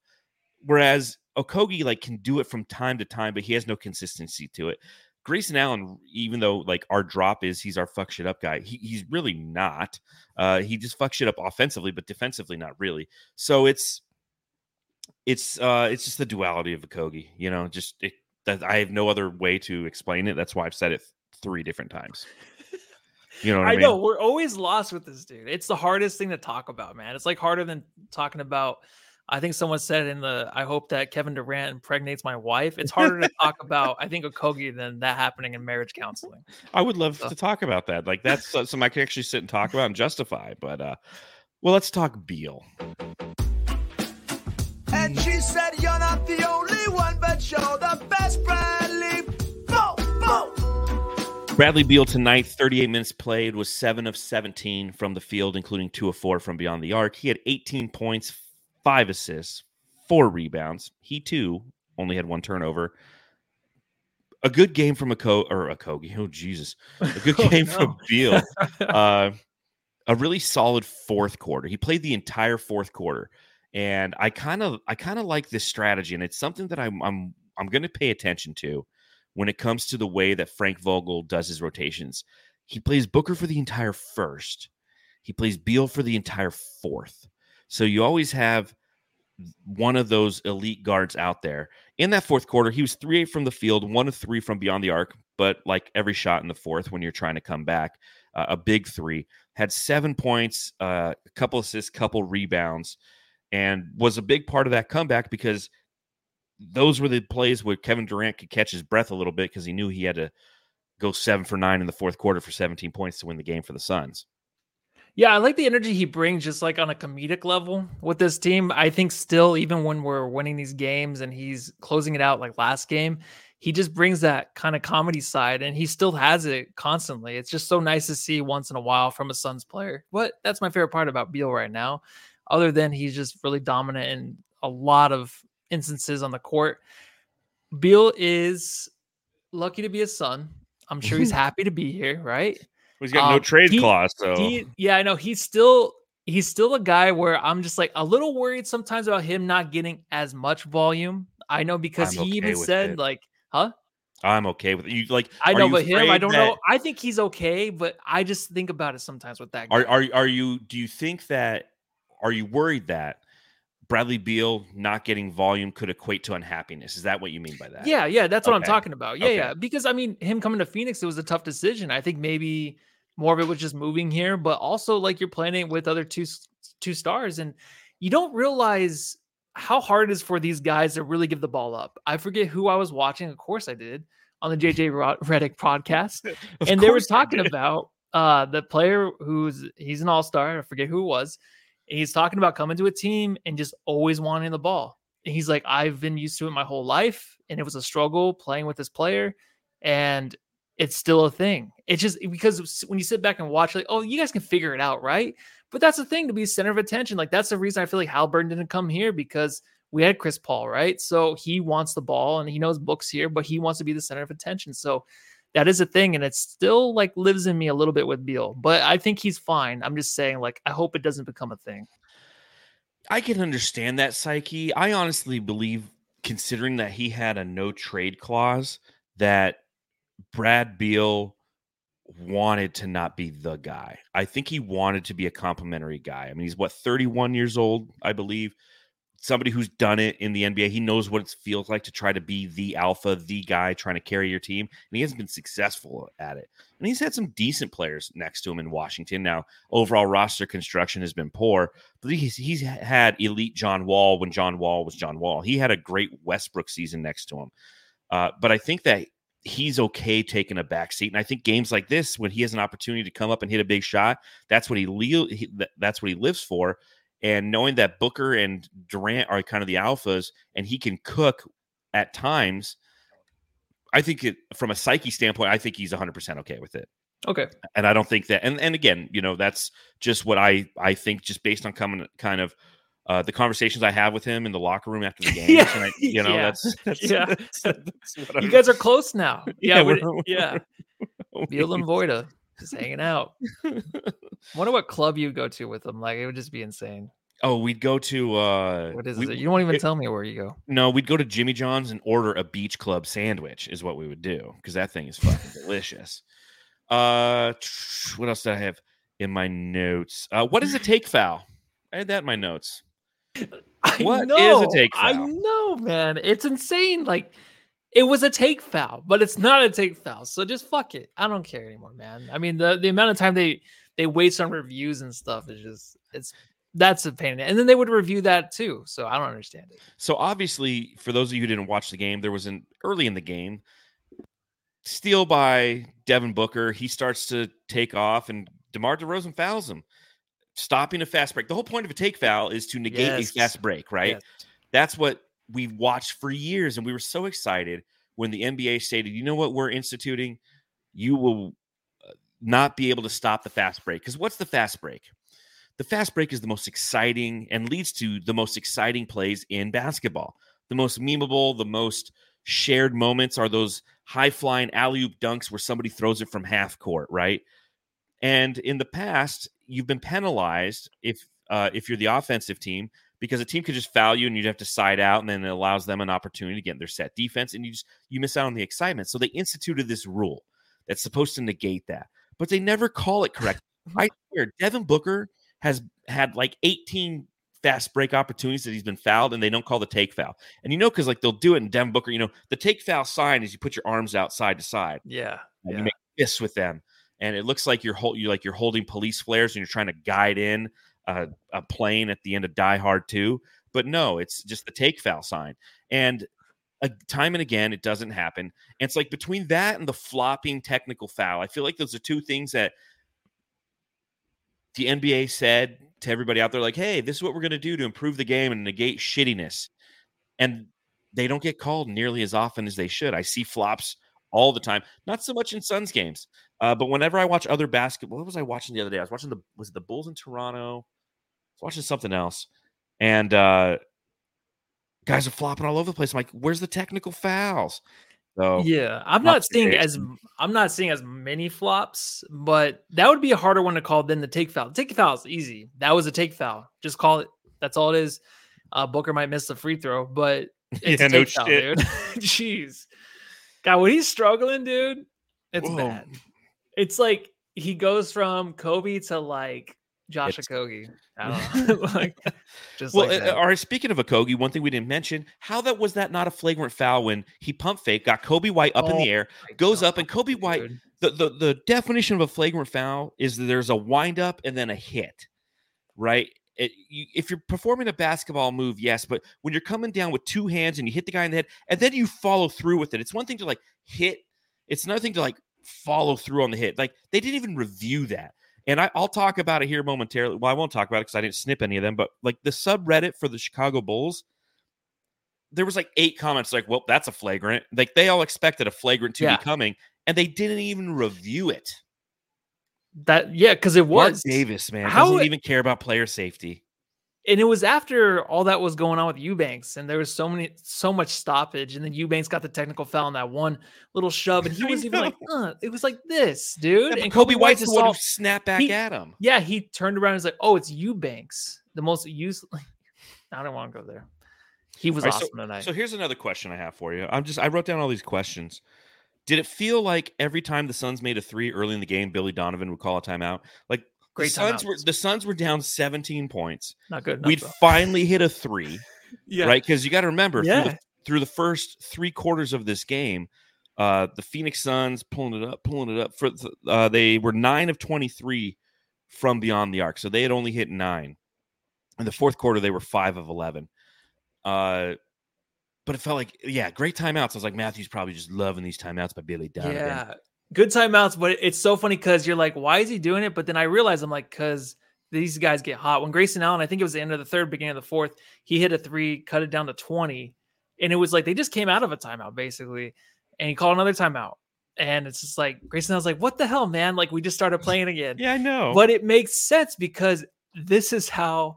Whereas Okogie like can do it from time to time, but he has no consistency to it. Grayson Allen, even though like our drop is he's our fuck shit up guy, he, he's really not. Uh, he just fucks shit up offensively, but defensively not really. So it's it's uh it's just the duality of Okogie, you know. Just it, that I have no other way to explain it. That's why I've said it three different times. You know I, I mean? know we're always lost with this dude. It's the hardest thing to talk about, man. It's like harder than talking about. I think someone said in the. I hope that Kevin Durant impregnates my wife. It's harder to talk <laughs> about. I think a Okogie than that happening in marriage counseling. I would love So- to talk about that. Like that's something I could actually sit and talk about and justify. But uh, well, let's talk Beal. And she said, You're not the only one, but you're the best, Bradley. Bo, bo. Bradley Beal tonight, 38 minutes played, was seven of 17 from the field, including two of four from beyond the arc. He had 18 points, five assists, four rebounds. He too only had one turnover. A good game from a co or a Kogi. Oh Jesus, a good <laughs> Oh, game no. from Beal. <laughs> Uh, a really solid fourth quarter. He played the entire fourth quarter, and I kind of I kind of like this strategy, and it's something that I'm I'm I'm going to pay attention to when it comes to the way that Frank Vogel does his rotations. He plays Booker for the entire first. He plays Beal for the entire fourth. So you always have one of those elite guards out there. In that fourth quarter, he was 3 8 from the field, one of three from beyond the arc, but like every shot in the fourth when you're trying to come back, uh, a big three. Had seven points, uh, a couple assists, couple rebounds, and was a big part of that comeback because those were the plays where Kevin Durant could catch his breath a little bit because he knew he had to go seven for nine in the fourth quarter for 17 points to win the game for the Suns. Yeah, I like the energy he brings just like on a comedic level with this team. I think still, even when we're winning these games and he's closing it out like last game, he just brings that kind of comedy side and he still has it constantly. It's just so nice to see once in a while from a Suns player. But that's my favorite part about Beal right now, other than he's just really dominant in a lot of instances on the court. Beal is lucky to be a Sun. I'm sure he's <laughs> happy to be here, right? He's got no Um, trade he- clause, so He, yeah, I know. He's still he's still a guy where I'm just like a little worried sometimes about him not getting as much volume. I know because I'm he okay even said it. like, huh? I'm okay with it. You like I know, but him, I don't that- know. I think he's okay, but I just think about it sometimes with that guy. Are are are you do you think that are you worried that Bradley Beal not getting volume could equate to unhappiness? Is that what you mean by that? Yeah, yeah, that's what I'm talking about. Yeah, Okay. yeah. Because I mean, him coming to Phoenix, it was a tough decision. I think maybe more of it was just moving here, but also like you're playing it with other two two stars, and you don't realize how hard it is for these guys to really give the ball up. I forget who I was watching. Of course, I did on the JJ Redick podcast, <laughs> and they were talking about uh the player who's he's an all-star i forget who it was he's talking about coming to a team and just always wanting the ball and he's like i've been used to it my whole life and it was a struggle playing with this player and it's still a thing it's just because when you sit back and watch like oh you guys can figure it out right but that's the thing to be center of attention like that's the reason i feel like Halliburton didn't come here because we had chris paul right so he wants the ball and he knows books here but he wants to be the center of attention so that is a thing and it still like lives in me a little bit with Beal, but I think he's fine. I'm just saying like I hope it doesn't become a thing. I can understand that psyche. I honestly believe, considering that he had a no trade clause, that Brad Beal wanted to not be the guy. I think he wanted to be a complimentary guy. I mean, he's what 31 years old, I believe. Somebody who's done it in the NBA. He knows what it feels like to try to be the alpha, the guy trying to carry your team, and he hasn't been successful at it. And he's had some decent players next to him in Washington. Now, overall roster construction has been poor, but he's he's had elite John Wall when John Wall was John Wall. He had a great Westbrook season next to him. Uh, but I think that he's okay taking a back seat. And I think games like this, when he has an opportunity to come up and hit a big shot, that's what he, le- he that's what he lives for. And knowing that Booker and Durant are kind of the alphas, and he can cook at times, I think it from a psyche standpoint, I think he's 100 percent okay with it. Okay. And I don't think that. And and again, you know, that's just what I I think, just based on coming kind of. Uh, the conversations I have with him in the locker room after the <laughs> game, Yeah, I, <laughs> you know, yeah, that's, that's, yeah. <laughs> that's, that's You guys are close now. Yeah. Yeah, we- we're- yeah. Beal and Voida just hanging out. Wonder what club you go to with them. Like it would just be insane. Oh, we'd go to uh What is we- it? You won't even it- tell me where you go. No, we'd go to Jimmy John's and order a beach club sandwich is what we would do because that thing is fucking delicious. Uh what else did I have in my notes? Uh what is a take foul? I had that in my notes. I What is a know, take I know, man. It's insane. Like it was a take foul, but it's not a take foul. So just fuck it. I don't care anymore, man. I mean, the the amount of time they they waste on reviews and stuff is just it's that's a pain. And then they would review that too. So I don't understand it. So obviously, for those of you who didn't watch the game, there was an early in the game steal by Devin Booker. He starts to take off, and DeMar DeRozan fouls him, stopping a fast break. The whole point of a take foul is to negate Yes. a fast break, right? Yes. That's what we've watched for years, and we were so excited when the NBA stated, "You know what? We're instituting. You will uh, not be able to stop the fast break because what's the fast break?" the fast break is the most exciting and leads to the most exciting plays in basketball. The most memeable, the most shared moments are those high flying alley oop dunks where somebody throws it from half court, right? And in the past, you've been penalized if uh, if you're the offensive team because a team could just foul you and you'd have to side out, and then it allows them an opportunity to get in their set defense, and you just you miss out on the excitement. So they instituted this rule that's supposed to negate that, but they never call it correct. <laughs> I swear, Devin Booker has had like 18 fast break opportunities that he's been fouled and they don't call the take foul. And you know, because like they'll do it in Devin Booker, you know, the take foul sign is you put your arms out side to side Yeah. and Yeah. you make fists with them. And it looks like you're hold, you like you're holding police flares and you're trying to guide in a, a plane at the end of Die Hard 2. But no, it's just the take foul sign. And uh, time and again, it doesn't happen. And it's like between that and the flopping technical foul, I feel like those are two things that the NBA said to everybody out there, like, hey, this is what we're going to do to improve the game and negate shittiness. And they don't get called nearly as often as they should. I see flops all the time, not so much in Suns games, uh, but whenever I watch other basketball, what was I watching the other day? I was watching the, was it the Bulls in Toronto? I was watching something else. And uh, guys are flopping all over the place. I'm like, where's the technical fouls? So, Yeah, I'm Not not seeing as I'm not seeing as many flops, but that would be a harder one to call than the take foul. Take foul is easy. That was a take foul. Just call it. That's all it is. Uh, Booker might miss the free throw, but <laughs> it's Yeah, a no take foul, dude. <laughs> Jeez, God, when he's struggling, dude, it's Whoa. bad. It's like he goes from Kobe to like Josh It's- Okogie. I don't <laughs> know, <laughs> like just Well, like uh, all right. Speaking of Okogie, one thing we didn't mention: how that was that not a flagrant foul when he pump fake, got Coby White up in the Oh air, goes up, and God, Coby White. The, the the definition of a flagrant foul is that there's a wind up and then a hit, right? It, you, if you're performing a basketball move, yes, but when you're coming down with two hands and you hit the guy in the head and then you follow through with it, it's one thing to like hit. It's another thing to like follow through on the hit. Like they didn't even review that. And I, I'll talk about it here momentarily. Well, I won't talk about it because I didn't snip any of them, but like the subreddit for the Chicago Bulls, there was like eight comments like, well, that's a flagrant. Like they all expected a flagrant to Yeah. be coming, and they didn't even review it. That yeah, because it Marc was Davis, man, How doesn't even care about player safety. and it was after all that was going on with Eubanks, and there was so many, so much stoppage, and then Eubanks got the technical foul on that one little shove, and he <laughs> was even like, uh, it was like this, dude. Yeah, and Coby White's the just one who saw- snapped back he- at him. yeah, he turned around and was like, oh, it's Eubanks, the most used. <laughs> I don't want to go there. He was right, so- awesome tonight. So here's another question I have for you. I'm just I wrote down all these questions. Did it feel like every time the Suns made a three early in the game, Billy Donovan would call a timeout? Like Great the Suns were the Suns were down 17 points. Not good. Enough, We'd though. finally hit a three. <laughs> yeah, right? Because you got to remember through, the, through the first three quarters of this game, uh, the Phoenix Suns pulling it up, pulling it up. For uh, they were nine of twenty three from beyond the arc, so they had only hit nine. In the fourth quarter, they were five of eleven. Uh, but it felt like yeah, great timeouts. I was like, Matthew's probably just loving these timeouts by Billy Donovan. Yeah, good timeouts, but it's so funny because you're like, why is he doing it? But then I realize I'm like, because these guys get hot. When Grayson Allen, I think it was the end of the third, beginning of the fourth, he hit a three, cut it down to 20. And it was like they just came out of a timeout basically. And he called another timeout. And it's just like Grayson I was like, what the hell, man? Like we just started playing again. <laughs> Yeah, I know. But it makes sense because this is how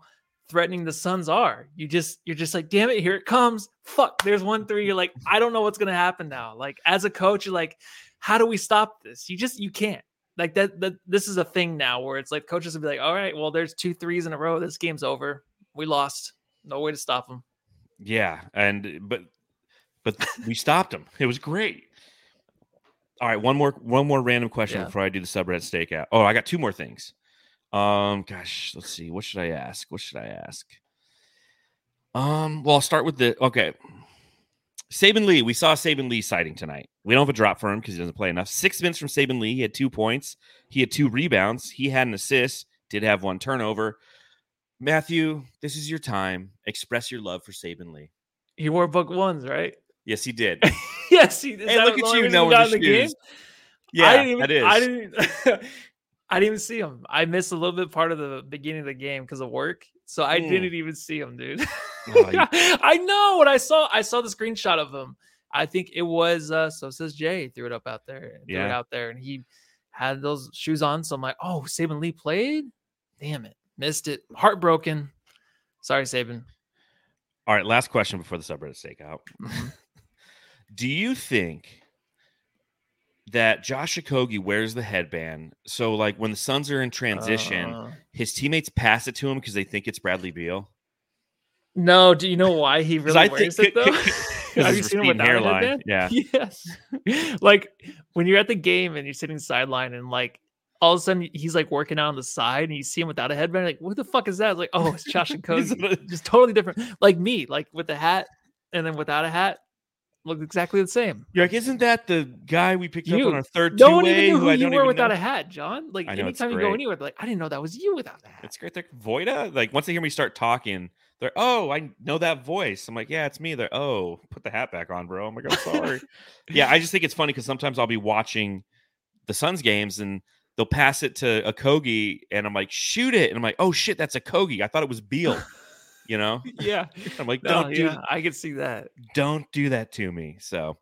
threatening the Suns are. You just you're just like, damn it, here it comes. Fuck, there's one three. You're like, I don't know what's gonna happen now. Like as a coach, you're like, how do we stop this? You just you can't. Like that that this is a thing now where it's like coaches will be like, all right, well, there's two threes in a row. This game's over. We lost. No way to stop them. Yeah, and but but we stopped them. It was great. All right, one more one more random question Yeah. before I do the subreddit stakeout. Oh, I got two more things. Um, gosh, let's see. What should I ask? What should I ask? Um, well, I'll start with the okay. Saben Lee, we saw Saben Lee sighting tonight. We don't have a drop for him because he doesn't play enough. Six minutes from Saben Lee. He had two points. He had two rebounds. He had an assist. Did have one turnover. Matthew, this is your time. Express your love for Saben Lee. He wore book ones, right? Yes, he did. <laughs> yes, he. did. Hey, look at you knowing the in the game? Yeah, I didn't even, that is. I didn't. <laughs> I didn't even see him. I missed a little bit part of the beginning of the game because of work, so I Mm. didn't even see him, dude. Oh, you- <laughs> I know what I saw. I saw the screenshot of him. I think it was. uh So says Jay threw it up out there. Threw it Yeah. out there, and he had those shoes on. So I'm like, oh, Saben Lee played. Damn it, missed it. Heartbroken. Sorry, Saben. All right, last question before the subreddit stakeout. Mm-hmm. <laughs> Do you think that Josh Okogie wears the headband so like when the Suns are in transition, Uh, his teammates pass it to him because they think it's Bradley Beal? no, do you know why he <laughs> really wears think- it though? <laughs> <laughs> Have you seen him receding without a hairline, headband? yeah. Yes. like when you're at the game and you're sitting sideline and like all of a sudden he's like working out on the side and you see him without a headband, like what the fuck is that? It's like, oh, it's Josh and He's Cody. Just totally different. Like me, like with the hat and then without a hat, look exactly the same. You're like, isn't that the guy we picked up on our third No one even knew who who you were without know? a hat, John. Like know, anytime you go anywhere, like, I didn't know that was you without that. It's great. They're Voida. Like once they hear me start talking, they're oh, I know that voice. I'm like, yeah, it's me. They're oh, put the hat back on, bro. I'm like, I'm sorry. <laughs> yeah, I just think it's funny because sometimes I'll be watching the Suns games and they'll pass it to Okogie, and I'm like, shoot it, and I'm like, oh shit, that's Okogie. I thought it was Beal. You know, <laughs> yeah. I'm like, don't do yeah, I can see that. don't do that to me. So,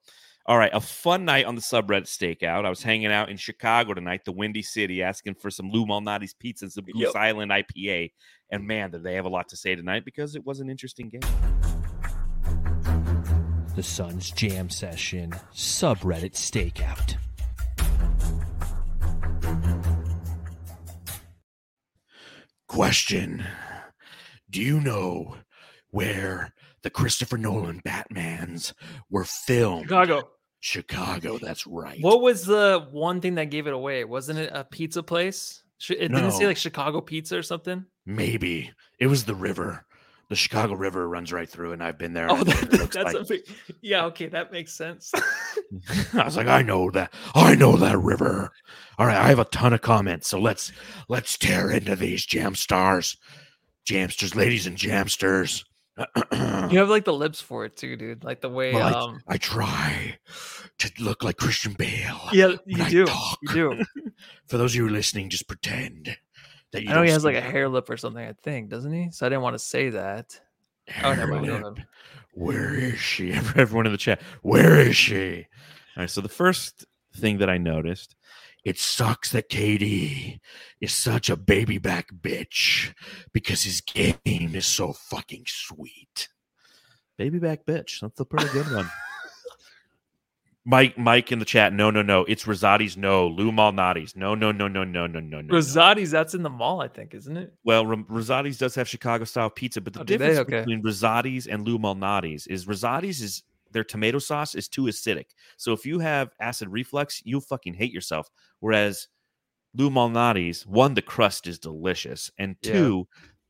all right, a fun night on the subreddit stakeout. I was hanging out in Chicago tonight, the Windy City, asking for some Lou Malnati's pizza and some Goose Yep. Island IPA. And man, did they have a lot to say tonight because it was an interesting game. The Suns Jam Session subreddit stakeout. Question Do you know where the Christopher Nolan Batmans were filmed? Chicago. Chicago, that's right. What was the one thing that gave it away? Wasn't it a pizza place? It didn't say like Chicago pizza or something. Maybe. It was the river. The Chicago River runs right through, and I've been there. Oh, and I know what it that, that's like. a big. Yeah, okay, that makes sense. <laughs> <laughs> I was like, I know that. I know that river. All right, I have a ton of comments, so let's let's tear into these jam stars, jamsters, ladies and jamsters. you have like the lips for it too, dude. Like the way. Well, um. I try to look like Christian Bale. Yeah, you do. You do. <laughs> For those of you listening, just pretend that you. I know he has like a hair lip or something. I think, doesn't he? So I didn't want to say that. Oh, never hair ahead. lip. Where is she? <laughs> Everyone in the chat, Where is she? All right, so the first thing that I noticed, It sucks that KD is such a baby back bitch because his game is so fucking sweet. baby back bitch. That's a pretty good one. <laughs> Mike, Mike in the chat. No, no, no. It's Rosati's. No, Lou Malnati's. No, no, no, no, no, no, no, no. Rosati's. That's in the mall, I think, isn't it? Well, Ro- Rosati's does have Chicago style pizza, but the Oh, difference Okay. between Rosati's and Lou Malnati's is Rosati's is their tomato sauce is too acidic. So if you have acid reflux, you'll fucking hate yourself. Whereas Lou Malnati's, one, the crust is delicious, and Yeah. two,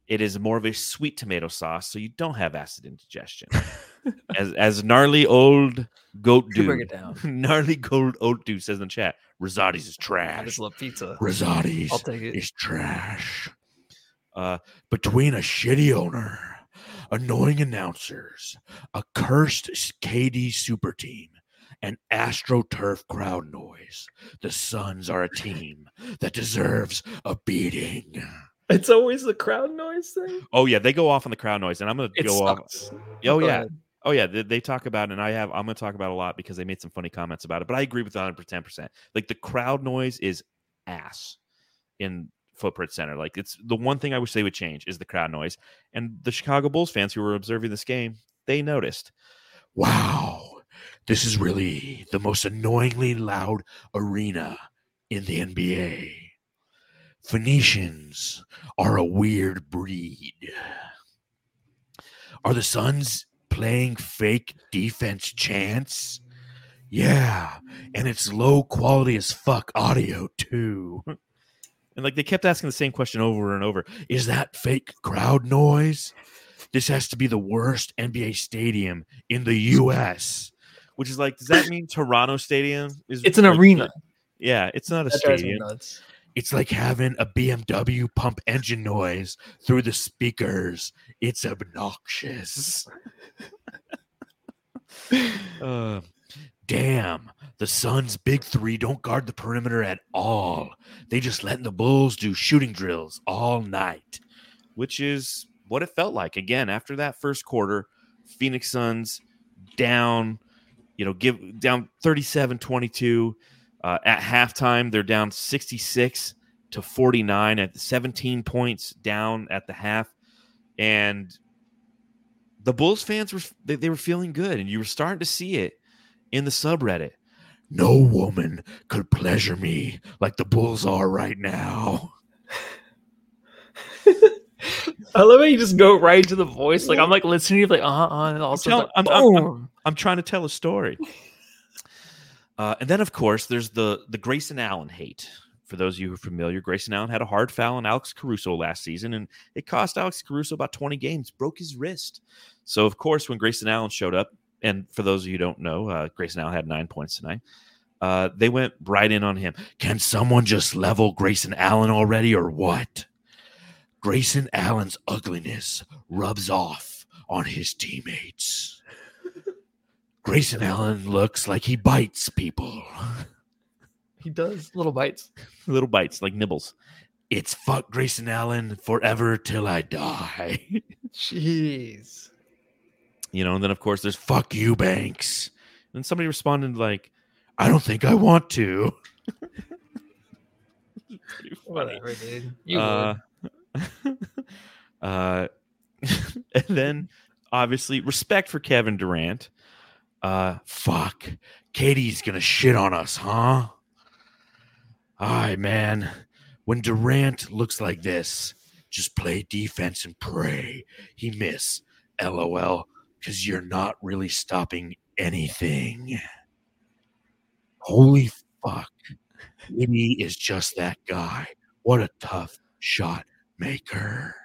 it is more of a sweet tomato sauce, so you don't have acid indigestion. <laughs> as as gnarly old goat You bring dude, it down. <laughs> gnarly gold oat dude says in the chat, Rosati's is trash. I just love pizza. Rosati's I'll take it. is trash. Uh, Between a shitty owner, annoying announcers, a cursed KD super team, and AstroTurf crowd noise. The Suns are a team that deserves a beating. It's always the crowd noise thing. Oh yeah, they go off on the crowd noise, and I'm gonna It go off. Oh Go yeah, ahead. oh yeah. They, they talk about, it, and I have. I'm gonna talk about it a lot because they made some funny comments about it. But I agree with 100 percent. Like the crowd noise is ass in Footprint Center. Like it's the one thing I wish they would change is the crowd noise. And the Chicago Bulls fans who were observing this game, they noticed. Wow, this is really the most annoyingly loud arena in the NBA. Phoenicians are a weird breed. Are the Suns playing fake defense chants? Yeah, and it's low quality as fuck audio too. <laughs> And like they kept asking the same question over and over. Is that fake crowd noise? This has to be the worst NBA stadium in the US. Which is like, does that mean <laughs> Toronto Stadium is? It's an like- arena. Yeah, it's not a That stadium. It's like having a BMW pump engine noise through the speakers. It's obnoxious. <laughs> Uh, Damn, the Suns' big three don't guard the perimeter at all. They just letting the Bulls do shooting drills all night. which is what it felt like. Again, after that first quarter, Phoenix Suns down, you know, give down 37 22. Uh, at halftime, they're down 66 to 49 at 17 points down at the half. And the Bulls fans were they, they were feeling good, and you were starting to see it in the subreddit. No woman could pleasure me like the Bulls are right now. <laughs> I love how you just go right to the voice. Like I'm like listening to you, like uh uh, and also telling- like, I'm- I'm- I'm- I'm trying to tell a story. Uh, and then, of course, there's the the Grayson Allen hate. For those of you who are familiar, Grayson Allen had a hard foul on Alex Caruso last season, and it cost Alex Caruso about 20 games, broke his wrist. So, of course, when Grayson Allen showed up, and for those of you who don't know, uh, Grayson Allen had nine points tonight. Uh, they went right in on him. Can someone just level Grayson Allen already or what? Grayson Allen's ugliness rubs off on his teammates. <laughs> Grayson Allen looks like he bites people. He does little bites. <laughs> Little bites like nibbles. It's fuck Grayson Allen forever till I die. <laughs> Jeez. You know, and then, of course, there's fuck you, Banks. and somebody responded like, I don't think I want to. pretty <laughs> funny. Whatever, dude. You uh, would. <laughs> uh, <laughs> and then obviously respect for Kevin Durant. Uh, fuck. KD's gonna shit on us, huh? Aye, man. When Durant looks like this, just play defense and pray he miss. LOL, because you're not really stopping anything. Holy fuck. KD is just that guy. What a tough shot maker.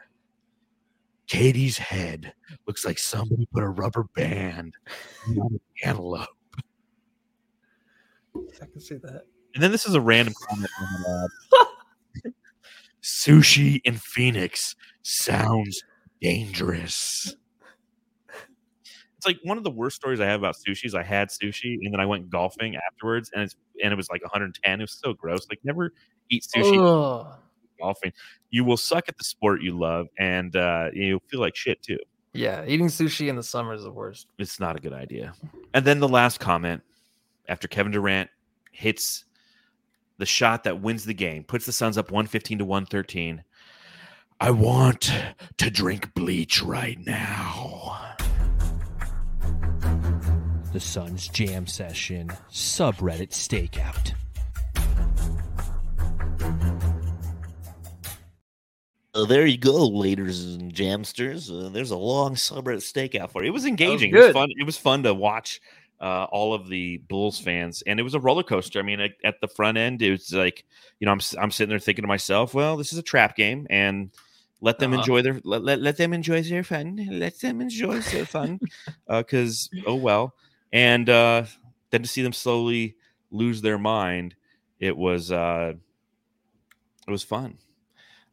KD's head looks like somebody put a rubber band on a cantaloupe. I can see that. And then this is a random comment. on the lab. <laughs> Sushi in Phoenix sounds dangerous. Like one of the worst stories I have about sushi is I had sushi and then I went golfing afterwards and it's and it was like 110. It was so gross. Like never eat sushi Ugh. <laughs> golfing. You will suck at the sport you love and uh, you'll feel like shit too. Yeah, eating sushi in the summer is the worst. It's not a good idea. And then the last comment after Kevin Durant hits the shot that wins the game, puts the Suns up 115 to 113. I want to drink bleach right now. The Suns Jam Session subreddit stakeout. Uh, there you go, ladies and jamsters. Uh, there's a long subreddit stakeout for you. It was engaging. it was fun. It was fun to watch uh, all of the Bulls fans, and it was a roller coaster. I mean, at, at the front end, it was like, you know, I'm s- I'm sitting there thinking to myself, well, this is a trap game, and let them Uh-huh. enjoy their let, let, let them enjoy their fun. Let them enjoy their fun, <laughs> because oh well. And uh, then to see them slowly lose their mind, it was uh, it was fun.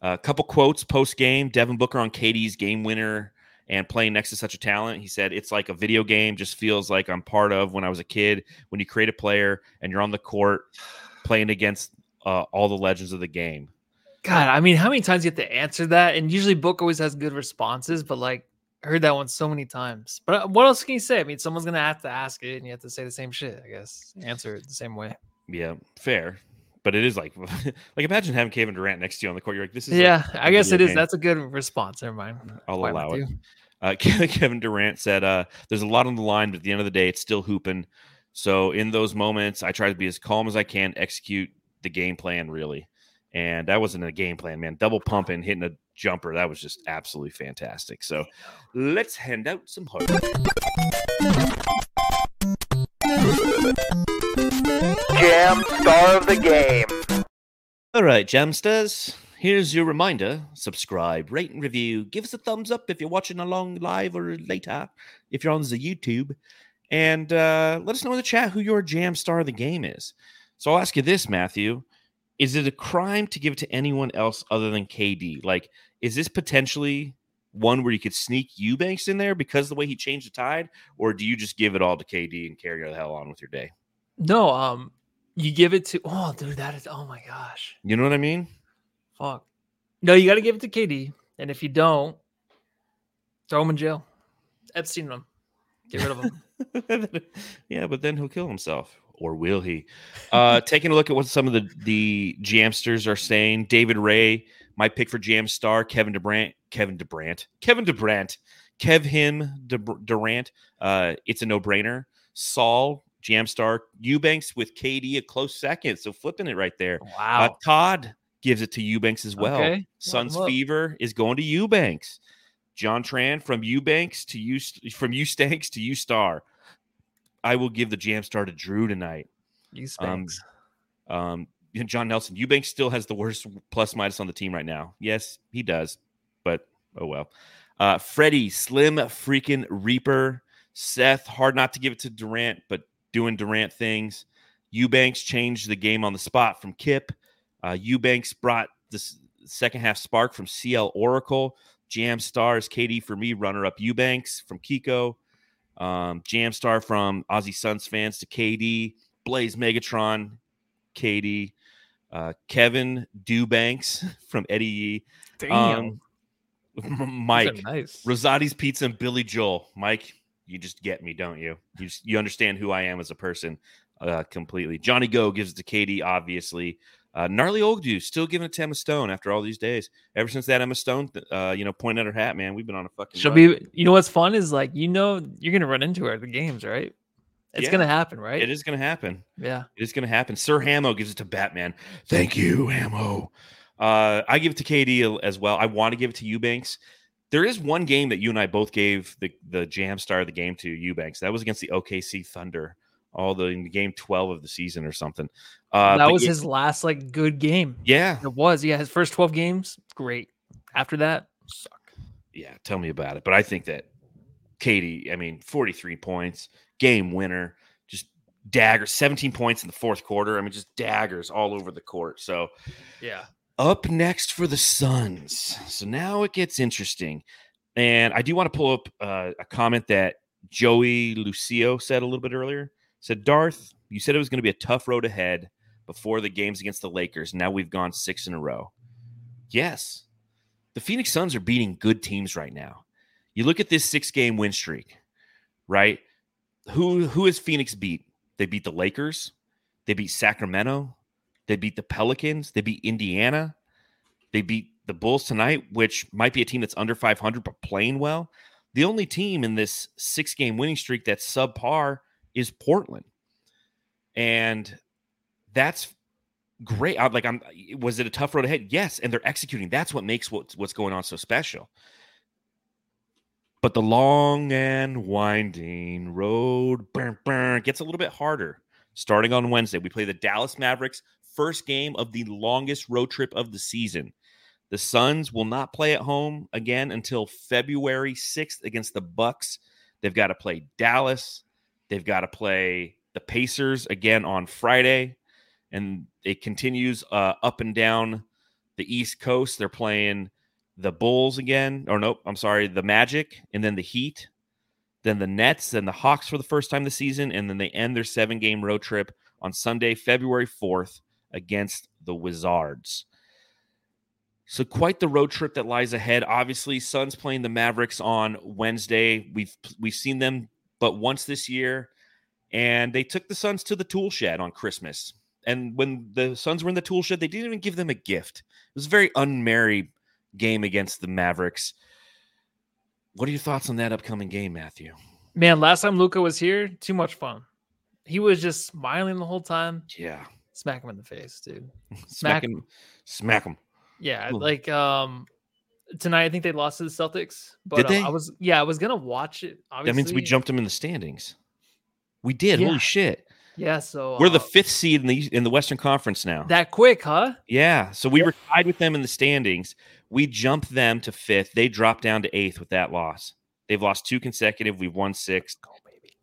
A couple quotes post game. Devin Booker on KD's game winner and playing next to such a talent. He said it's like a video game, just feels like I'm part of when I was a kid. When you create a player and you're on the court playing against uh, all the legends of the game. God, I mean, how many times you have to answer that? And usually Book always has good responses, but like I heard that one so many times. But uh, what else can you say? I mean, someone's gonna have to ask it, and you have to say the same shit. I guess answer it the same way. Yeah, fair. But it is like, <laughs> like imagine having Kevin Durant next to you on the court. You're like, this is Yeah, I guess it is. game. That's a good response. Never mind. I'll Fine allow it. Uh, <laughs> Kevin Durant said, uh, "There's a lot on the line, but at the end of the day, it's still hooping. So in those moments, I try to be as calm as I can, execute the game plan really. And that wasn't a game plan, man. Double pumping, hitting a jumper, that was just absolutely fantastic. So let's hand out some heart. Jam star of the game. All right, Jamsters. Here's your reminder: subscribe, rate, and review. Give us a thumbs up if you're watching along live or later if you're on the YouTube, and uh, let us know in the chat who your jam star of the game is. So I'll ask you this, Matthew: Is it a crime to give it to anyone else other than KD? Like, is this potentially one where you could sneak Eubanks in there because of the way he changed the tide, or do you just give it all to KD and carry the hell on with your day? No, um, you give it to. Oh, dude, that is. Oh my gosh, You know what I mean? fuck. No, you got to give it to KD, and if you don't, throw him in jail. Epstein him. Get rid of him. <laughs> yeah, but then he'll kill himself, or will he? Uh, taking a look at what some of the the Jamsters are saying. David Ray, my pick for Jam Star, Kevin DeBrant, Kevin DeBrant, Kevin DeBrant, Kev him Durant. Uh, it's a no brainer. Saul, Jam Star, Eubanks with KD a close second. So flipping it right there. Uh, Wow. Todd gives it to Eubanks as well. Okay. Suns Well. Fever is going to Eubanks. John Tran from Eubanks to you from Eustanks to U Star. I will give the jam star to Drew tonight. You Um, um, John Nelson, Eubanks still has the worst plus minus on the team right now. Yes, he does, but oh well. Uh, Freddie, Slim, freaking Reaper, Seth, hard not to give it to Durant, but doing Durant things. Eubanks changed the game on the spot from Kip. Uh, Eubanks brought the second half spark from CL Oracle. Jam Stars, KD for me, runner up Eubanks from Kiko. Um, Jam Star from Aussie Suns fans to KD. Blaze Megatron, KD. Uh, Kevin Dewbanks <laughs> from Eddie Yee. Damn. Um, <laughs> Mike, nice. Rosati's Pizza and Billy Joel. Mike, you just get me, don't you? You just, you understand who I am as a person uh, completely. Johnny Go gives it to KD, obviously. Uh, Gnarly Ogdu still giving it to Emma Stone after all these days. Ever since that Emma Stone, uh, you know, pointing at her hat, man, we've been on a fucking. She'll run. be. You know what's fun is like you know you're gonna run into her at the games, right? It's Yeah. gonna happen, right? It is going to happen. Yeah. It is going to happen. Sir Hamo gives it to Batman. Thank you, Hamo. Uh, I give it to KD as well. I want to give it to Eubanks. There is one game that you and I both gave the the jam star of the game to Eubanks. That was against the OKC Thunder, all the in game twelve of the season or something. Uh, that was yeah- his last like good game. Yeah, It was. Yeah, his first 12 games, great. After that, suck. yeah. Tell me about it. But I think that KD, I mean, forty three points, game winner, just daggers, seventeen points in the fourth quarter. I mean, just daggers all over the court. So Yeah. Up next for the Suns. So now it gets interesting. And I do want to pull up uh, a comment that Joey Lucio said a little bit earlier. Said, Darth, you said it was going to be a tough road ahead before the games against the Lakers. Now we've gone six in a row. Yes. The Phoenix Suns are beating good teams right now. You look at this six game win streak, right? Who who has Phoenix beat? They beat the Lakers, they beat Sacramento, they beat the Pelicans. They beat Indiana. They beat the Bulls tonight, which might be a team that's under 500 but playing well. The only team in this six game winning streak that's subpar is Portland. And that's great. I'm like, I'm was it a tough road ahead? Yes. And they're executing. That's what makes what's, what's going on so special. But the long and winding road burn, burn, gets a little bit harder starting on Wednesday. We play the Dallas Mavericks, first game of the longest road trip of the season. The Suns will not play at home again until February 6th against the Bucks. They've got to play Dallas. They've got to play the Pacers again on Friday. And it continues uh, up and down the East Coast. They're playing the Bulls again, or nope, I'm sorry, the Magic, and then the Heat, then the Nets, then the Hawks for the first time this season, and then they end their seven game road trip on Sunday, February 4th against the Wizards. So quite the road trip that lies ahead. Obviously, Suns playing the Mavericks on Wednesday. We've we've seen them but once this year, and they took the Suns to the tool shed on Christmas. And when the Suns were in the tool shed, they didn't even give them a gift. It was a very unmerry game against the Mavericks. What are your thoughts on that upcoming game, Matthew? Man, last time Luka was here, too much fun. He was just smiling the whole time. Yeah, Smack him in the face, dude. <laughs> smack him, smack him. Yeah, Ooh. like um tonight I think they lost to the Celtics. But Did uh, they? I was yeah, I was gonna watch it. Obviously. That means we jumped them in the standings. We did. Yeah. Holy shit! Yeah, so We're the uh, fifth seed in the in the Western Conference now. that quick, huh? Yeah. So we were tied with them in the standings. We jumped them to fifth. They dropped down to eighth with that loss. They've lost two consecutive. We've won six. Oh baby.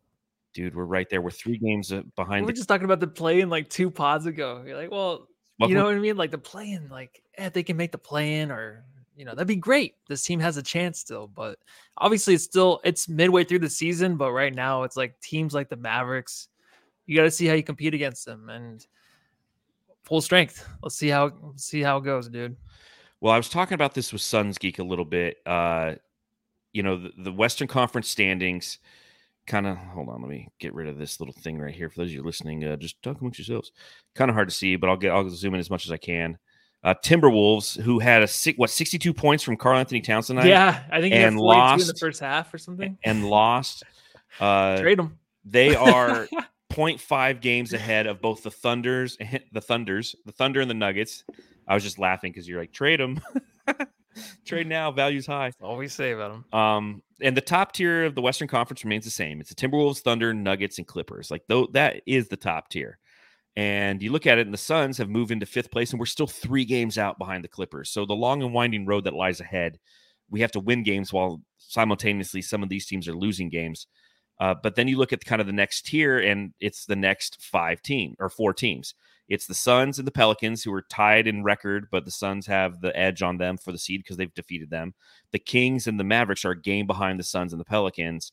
Dude, we're right there. We're three games uh, We behind were the just talking about the play in like two pods ago. You're like, well, Welcome- you know what I mean? Like the play in, like eh, if they can make the play in or you know, that'd be great. This team has a chance still, but obviously it's still it's midway through the season, but right now it's like teams like the Mavericks. You got to see how you compete against them and full strength. Let's see how see how it goes, dude. Well, I was talking about this with Suns Geek a little bit. Uh, you know, the, the Western Conference standings kind of hold on, let me get rid of this little thing right here. For those of you listening, uh, just talk amongst yourselves. Kind of hard to see, but I'll get I'll zoom in as much as I can. Uh, Timberwolves, who had a six, what sixty two points from Karl-Anthony Towns tonight, yeah, I think he had and 42 in the first half or something. and lost. Uh, Trade them. they are <laughs> 0.5 games ahead of both the Thunders, <laughs> the Thunders, the Thunder, and the Nuggets. I was just laughing because you're like trade them, <laughs> trade now, values high. All we say about them. Um, and the top tier of the Western Conference remains the same. It's the Timberwolves, Thunder, Nuggets, and Clippers. Like though that is the top tier. And you look at it, and the Suns have moved into fifth place, and we're still three games out behind the Clippers. So the long and winding road that lies ahead, we have to win games while simultaneously some of these teams are losing games. Uh, but then you look at kind of the next tier, and it's the next five team or four teams. It's the Suns and the Pelicans who are tied in record, but the Suns have the edge on them for the seed because they've defeated them. The Kings and the Mavericks are a game behind the Suns and the Pelicans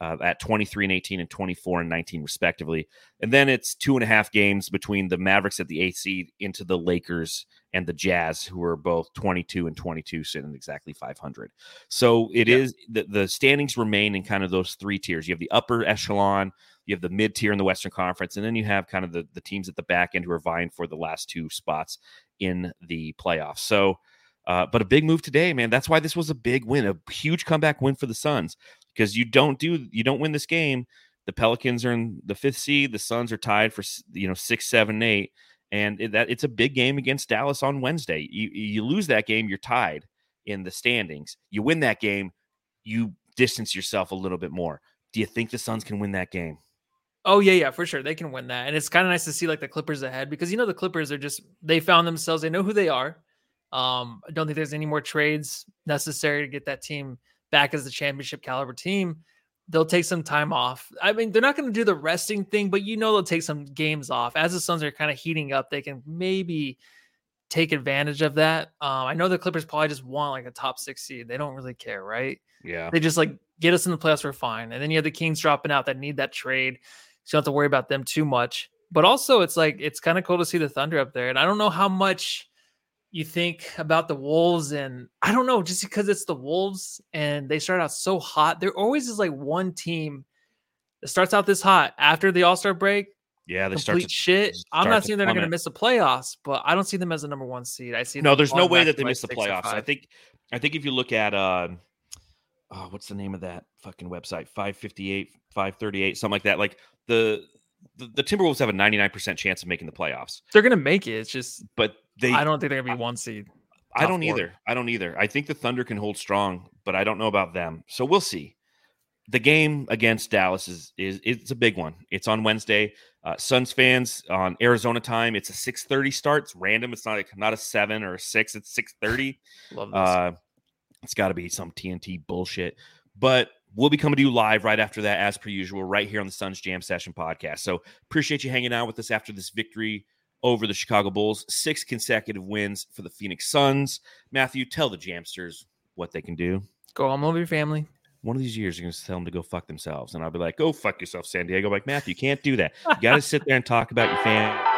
uh, at 23 and 18 and 24 and 19 respectively. And then it's two and a half games between the Mavericks at the eighth seed into the Lakers and the Jazz, who are both 22 and 22, sitting exactly 500. So it is the, the standings remain in kind of those three tiers. You have the upper echelon, you have the mid tier in the Western Conference, and then you have kind of the, the teams at the back end who are vying for the last two spots in the playoffs. So, uh, but a big move today, man. That's why this was a big win, a huge comeback win for the Suns because you don't do you don't win this game. The Pelicans are in the fifth seed. The Suns are tied for you know six, seven, eight, and it, that it's a big game against Dallas on Wednesday. You you lose that game, you're tied in the standings. You win that game, you distance yourself a little bit more. Do you think the Suns can win that game? Oh yeah, yeah, for sure. They can win that. And it's kind of nice to see like the Clippers ahead because you know the Clippers are just they found themselves, they know who they are. Um, I don't think there's any more trades necessary to get that team back as the championship caliber team. They'll take some time off. I mean, they're not going to do the resting thing, but you know they'll take some games off. As the Suns are kind of heating up, they can maybe take advantage of that. Um, I know the Clippers probably just want like a top six seed. They don't really care, right? Yeah. They just like get us in the playoffs, we're fine. And then you have the Kings dropping out that need that trade. So you don't have to worry about them too much. But also it's like it's kind of cool to see the Thunder up there. And I don't know how much you think about the Wolves and I don't know, just because it's the Wolves and they start out so hot. There always is like one team that starts out this hot after the All-Star break. Yeah, they start to shit. I'm not saying they're not going to miss the playoffs, but I don't see them as a number one seed. I see No, there's no way that they like, miss the playoffs. I think I think if you look at uh oh, what's the name of that fucking website? 558, 538, something like that. Like the the, the Timberwolves have a 99% chance of making the playoffs. they're going to make it. It's just But they I don't think they're going to be one seed. I don't either. I don't either. I think the Thunder can hold strong, but I don't know about them. So we'll see. The game against Dallas is is it's a big one. It's on Wednesday. Uh, Suns fans on Arizona time. It's a six thirty start. It's random. It's not like not a seven or a six. It's six thirty. <laughs> Love this. Uh, it's got to be some TNT bullshit. But we'll be coming to you live right after that, as per usual, right here on the Suns Jam Session podcast. So appreciate you hanging out with us after this victory over the Chicago Bulls. Six consecutive wins for the Phoenix Suns. Matthew, tell the Jamsters what they can do. Go home with your family. One of these years, you're going to tell them to go fuck themselves. And I'll be like, go fuck yourself, San Diego. I'm like, Matthew, you can't do that. You got to <laughs> sit there and talk about your family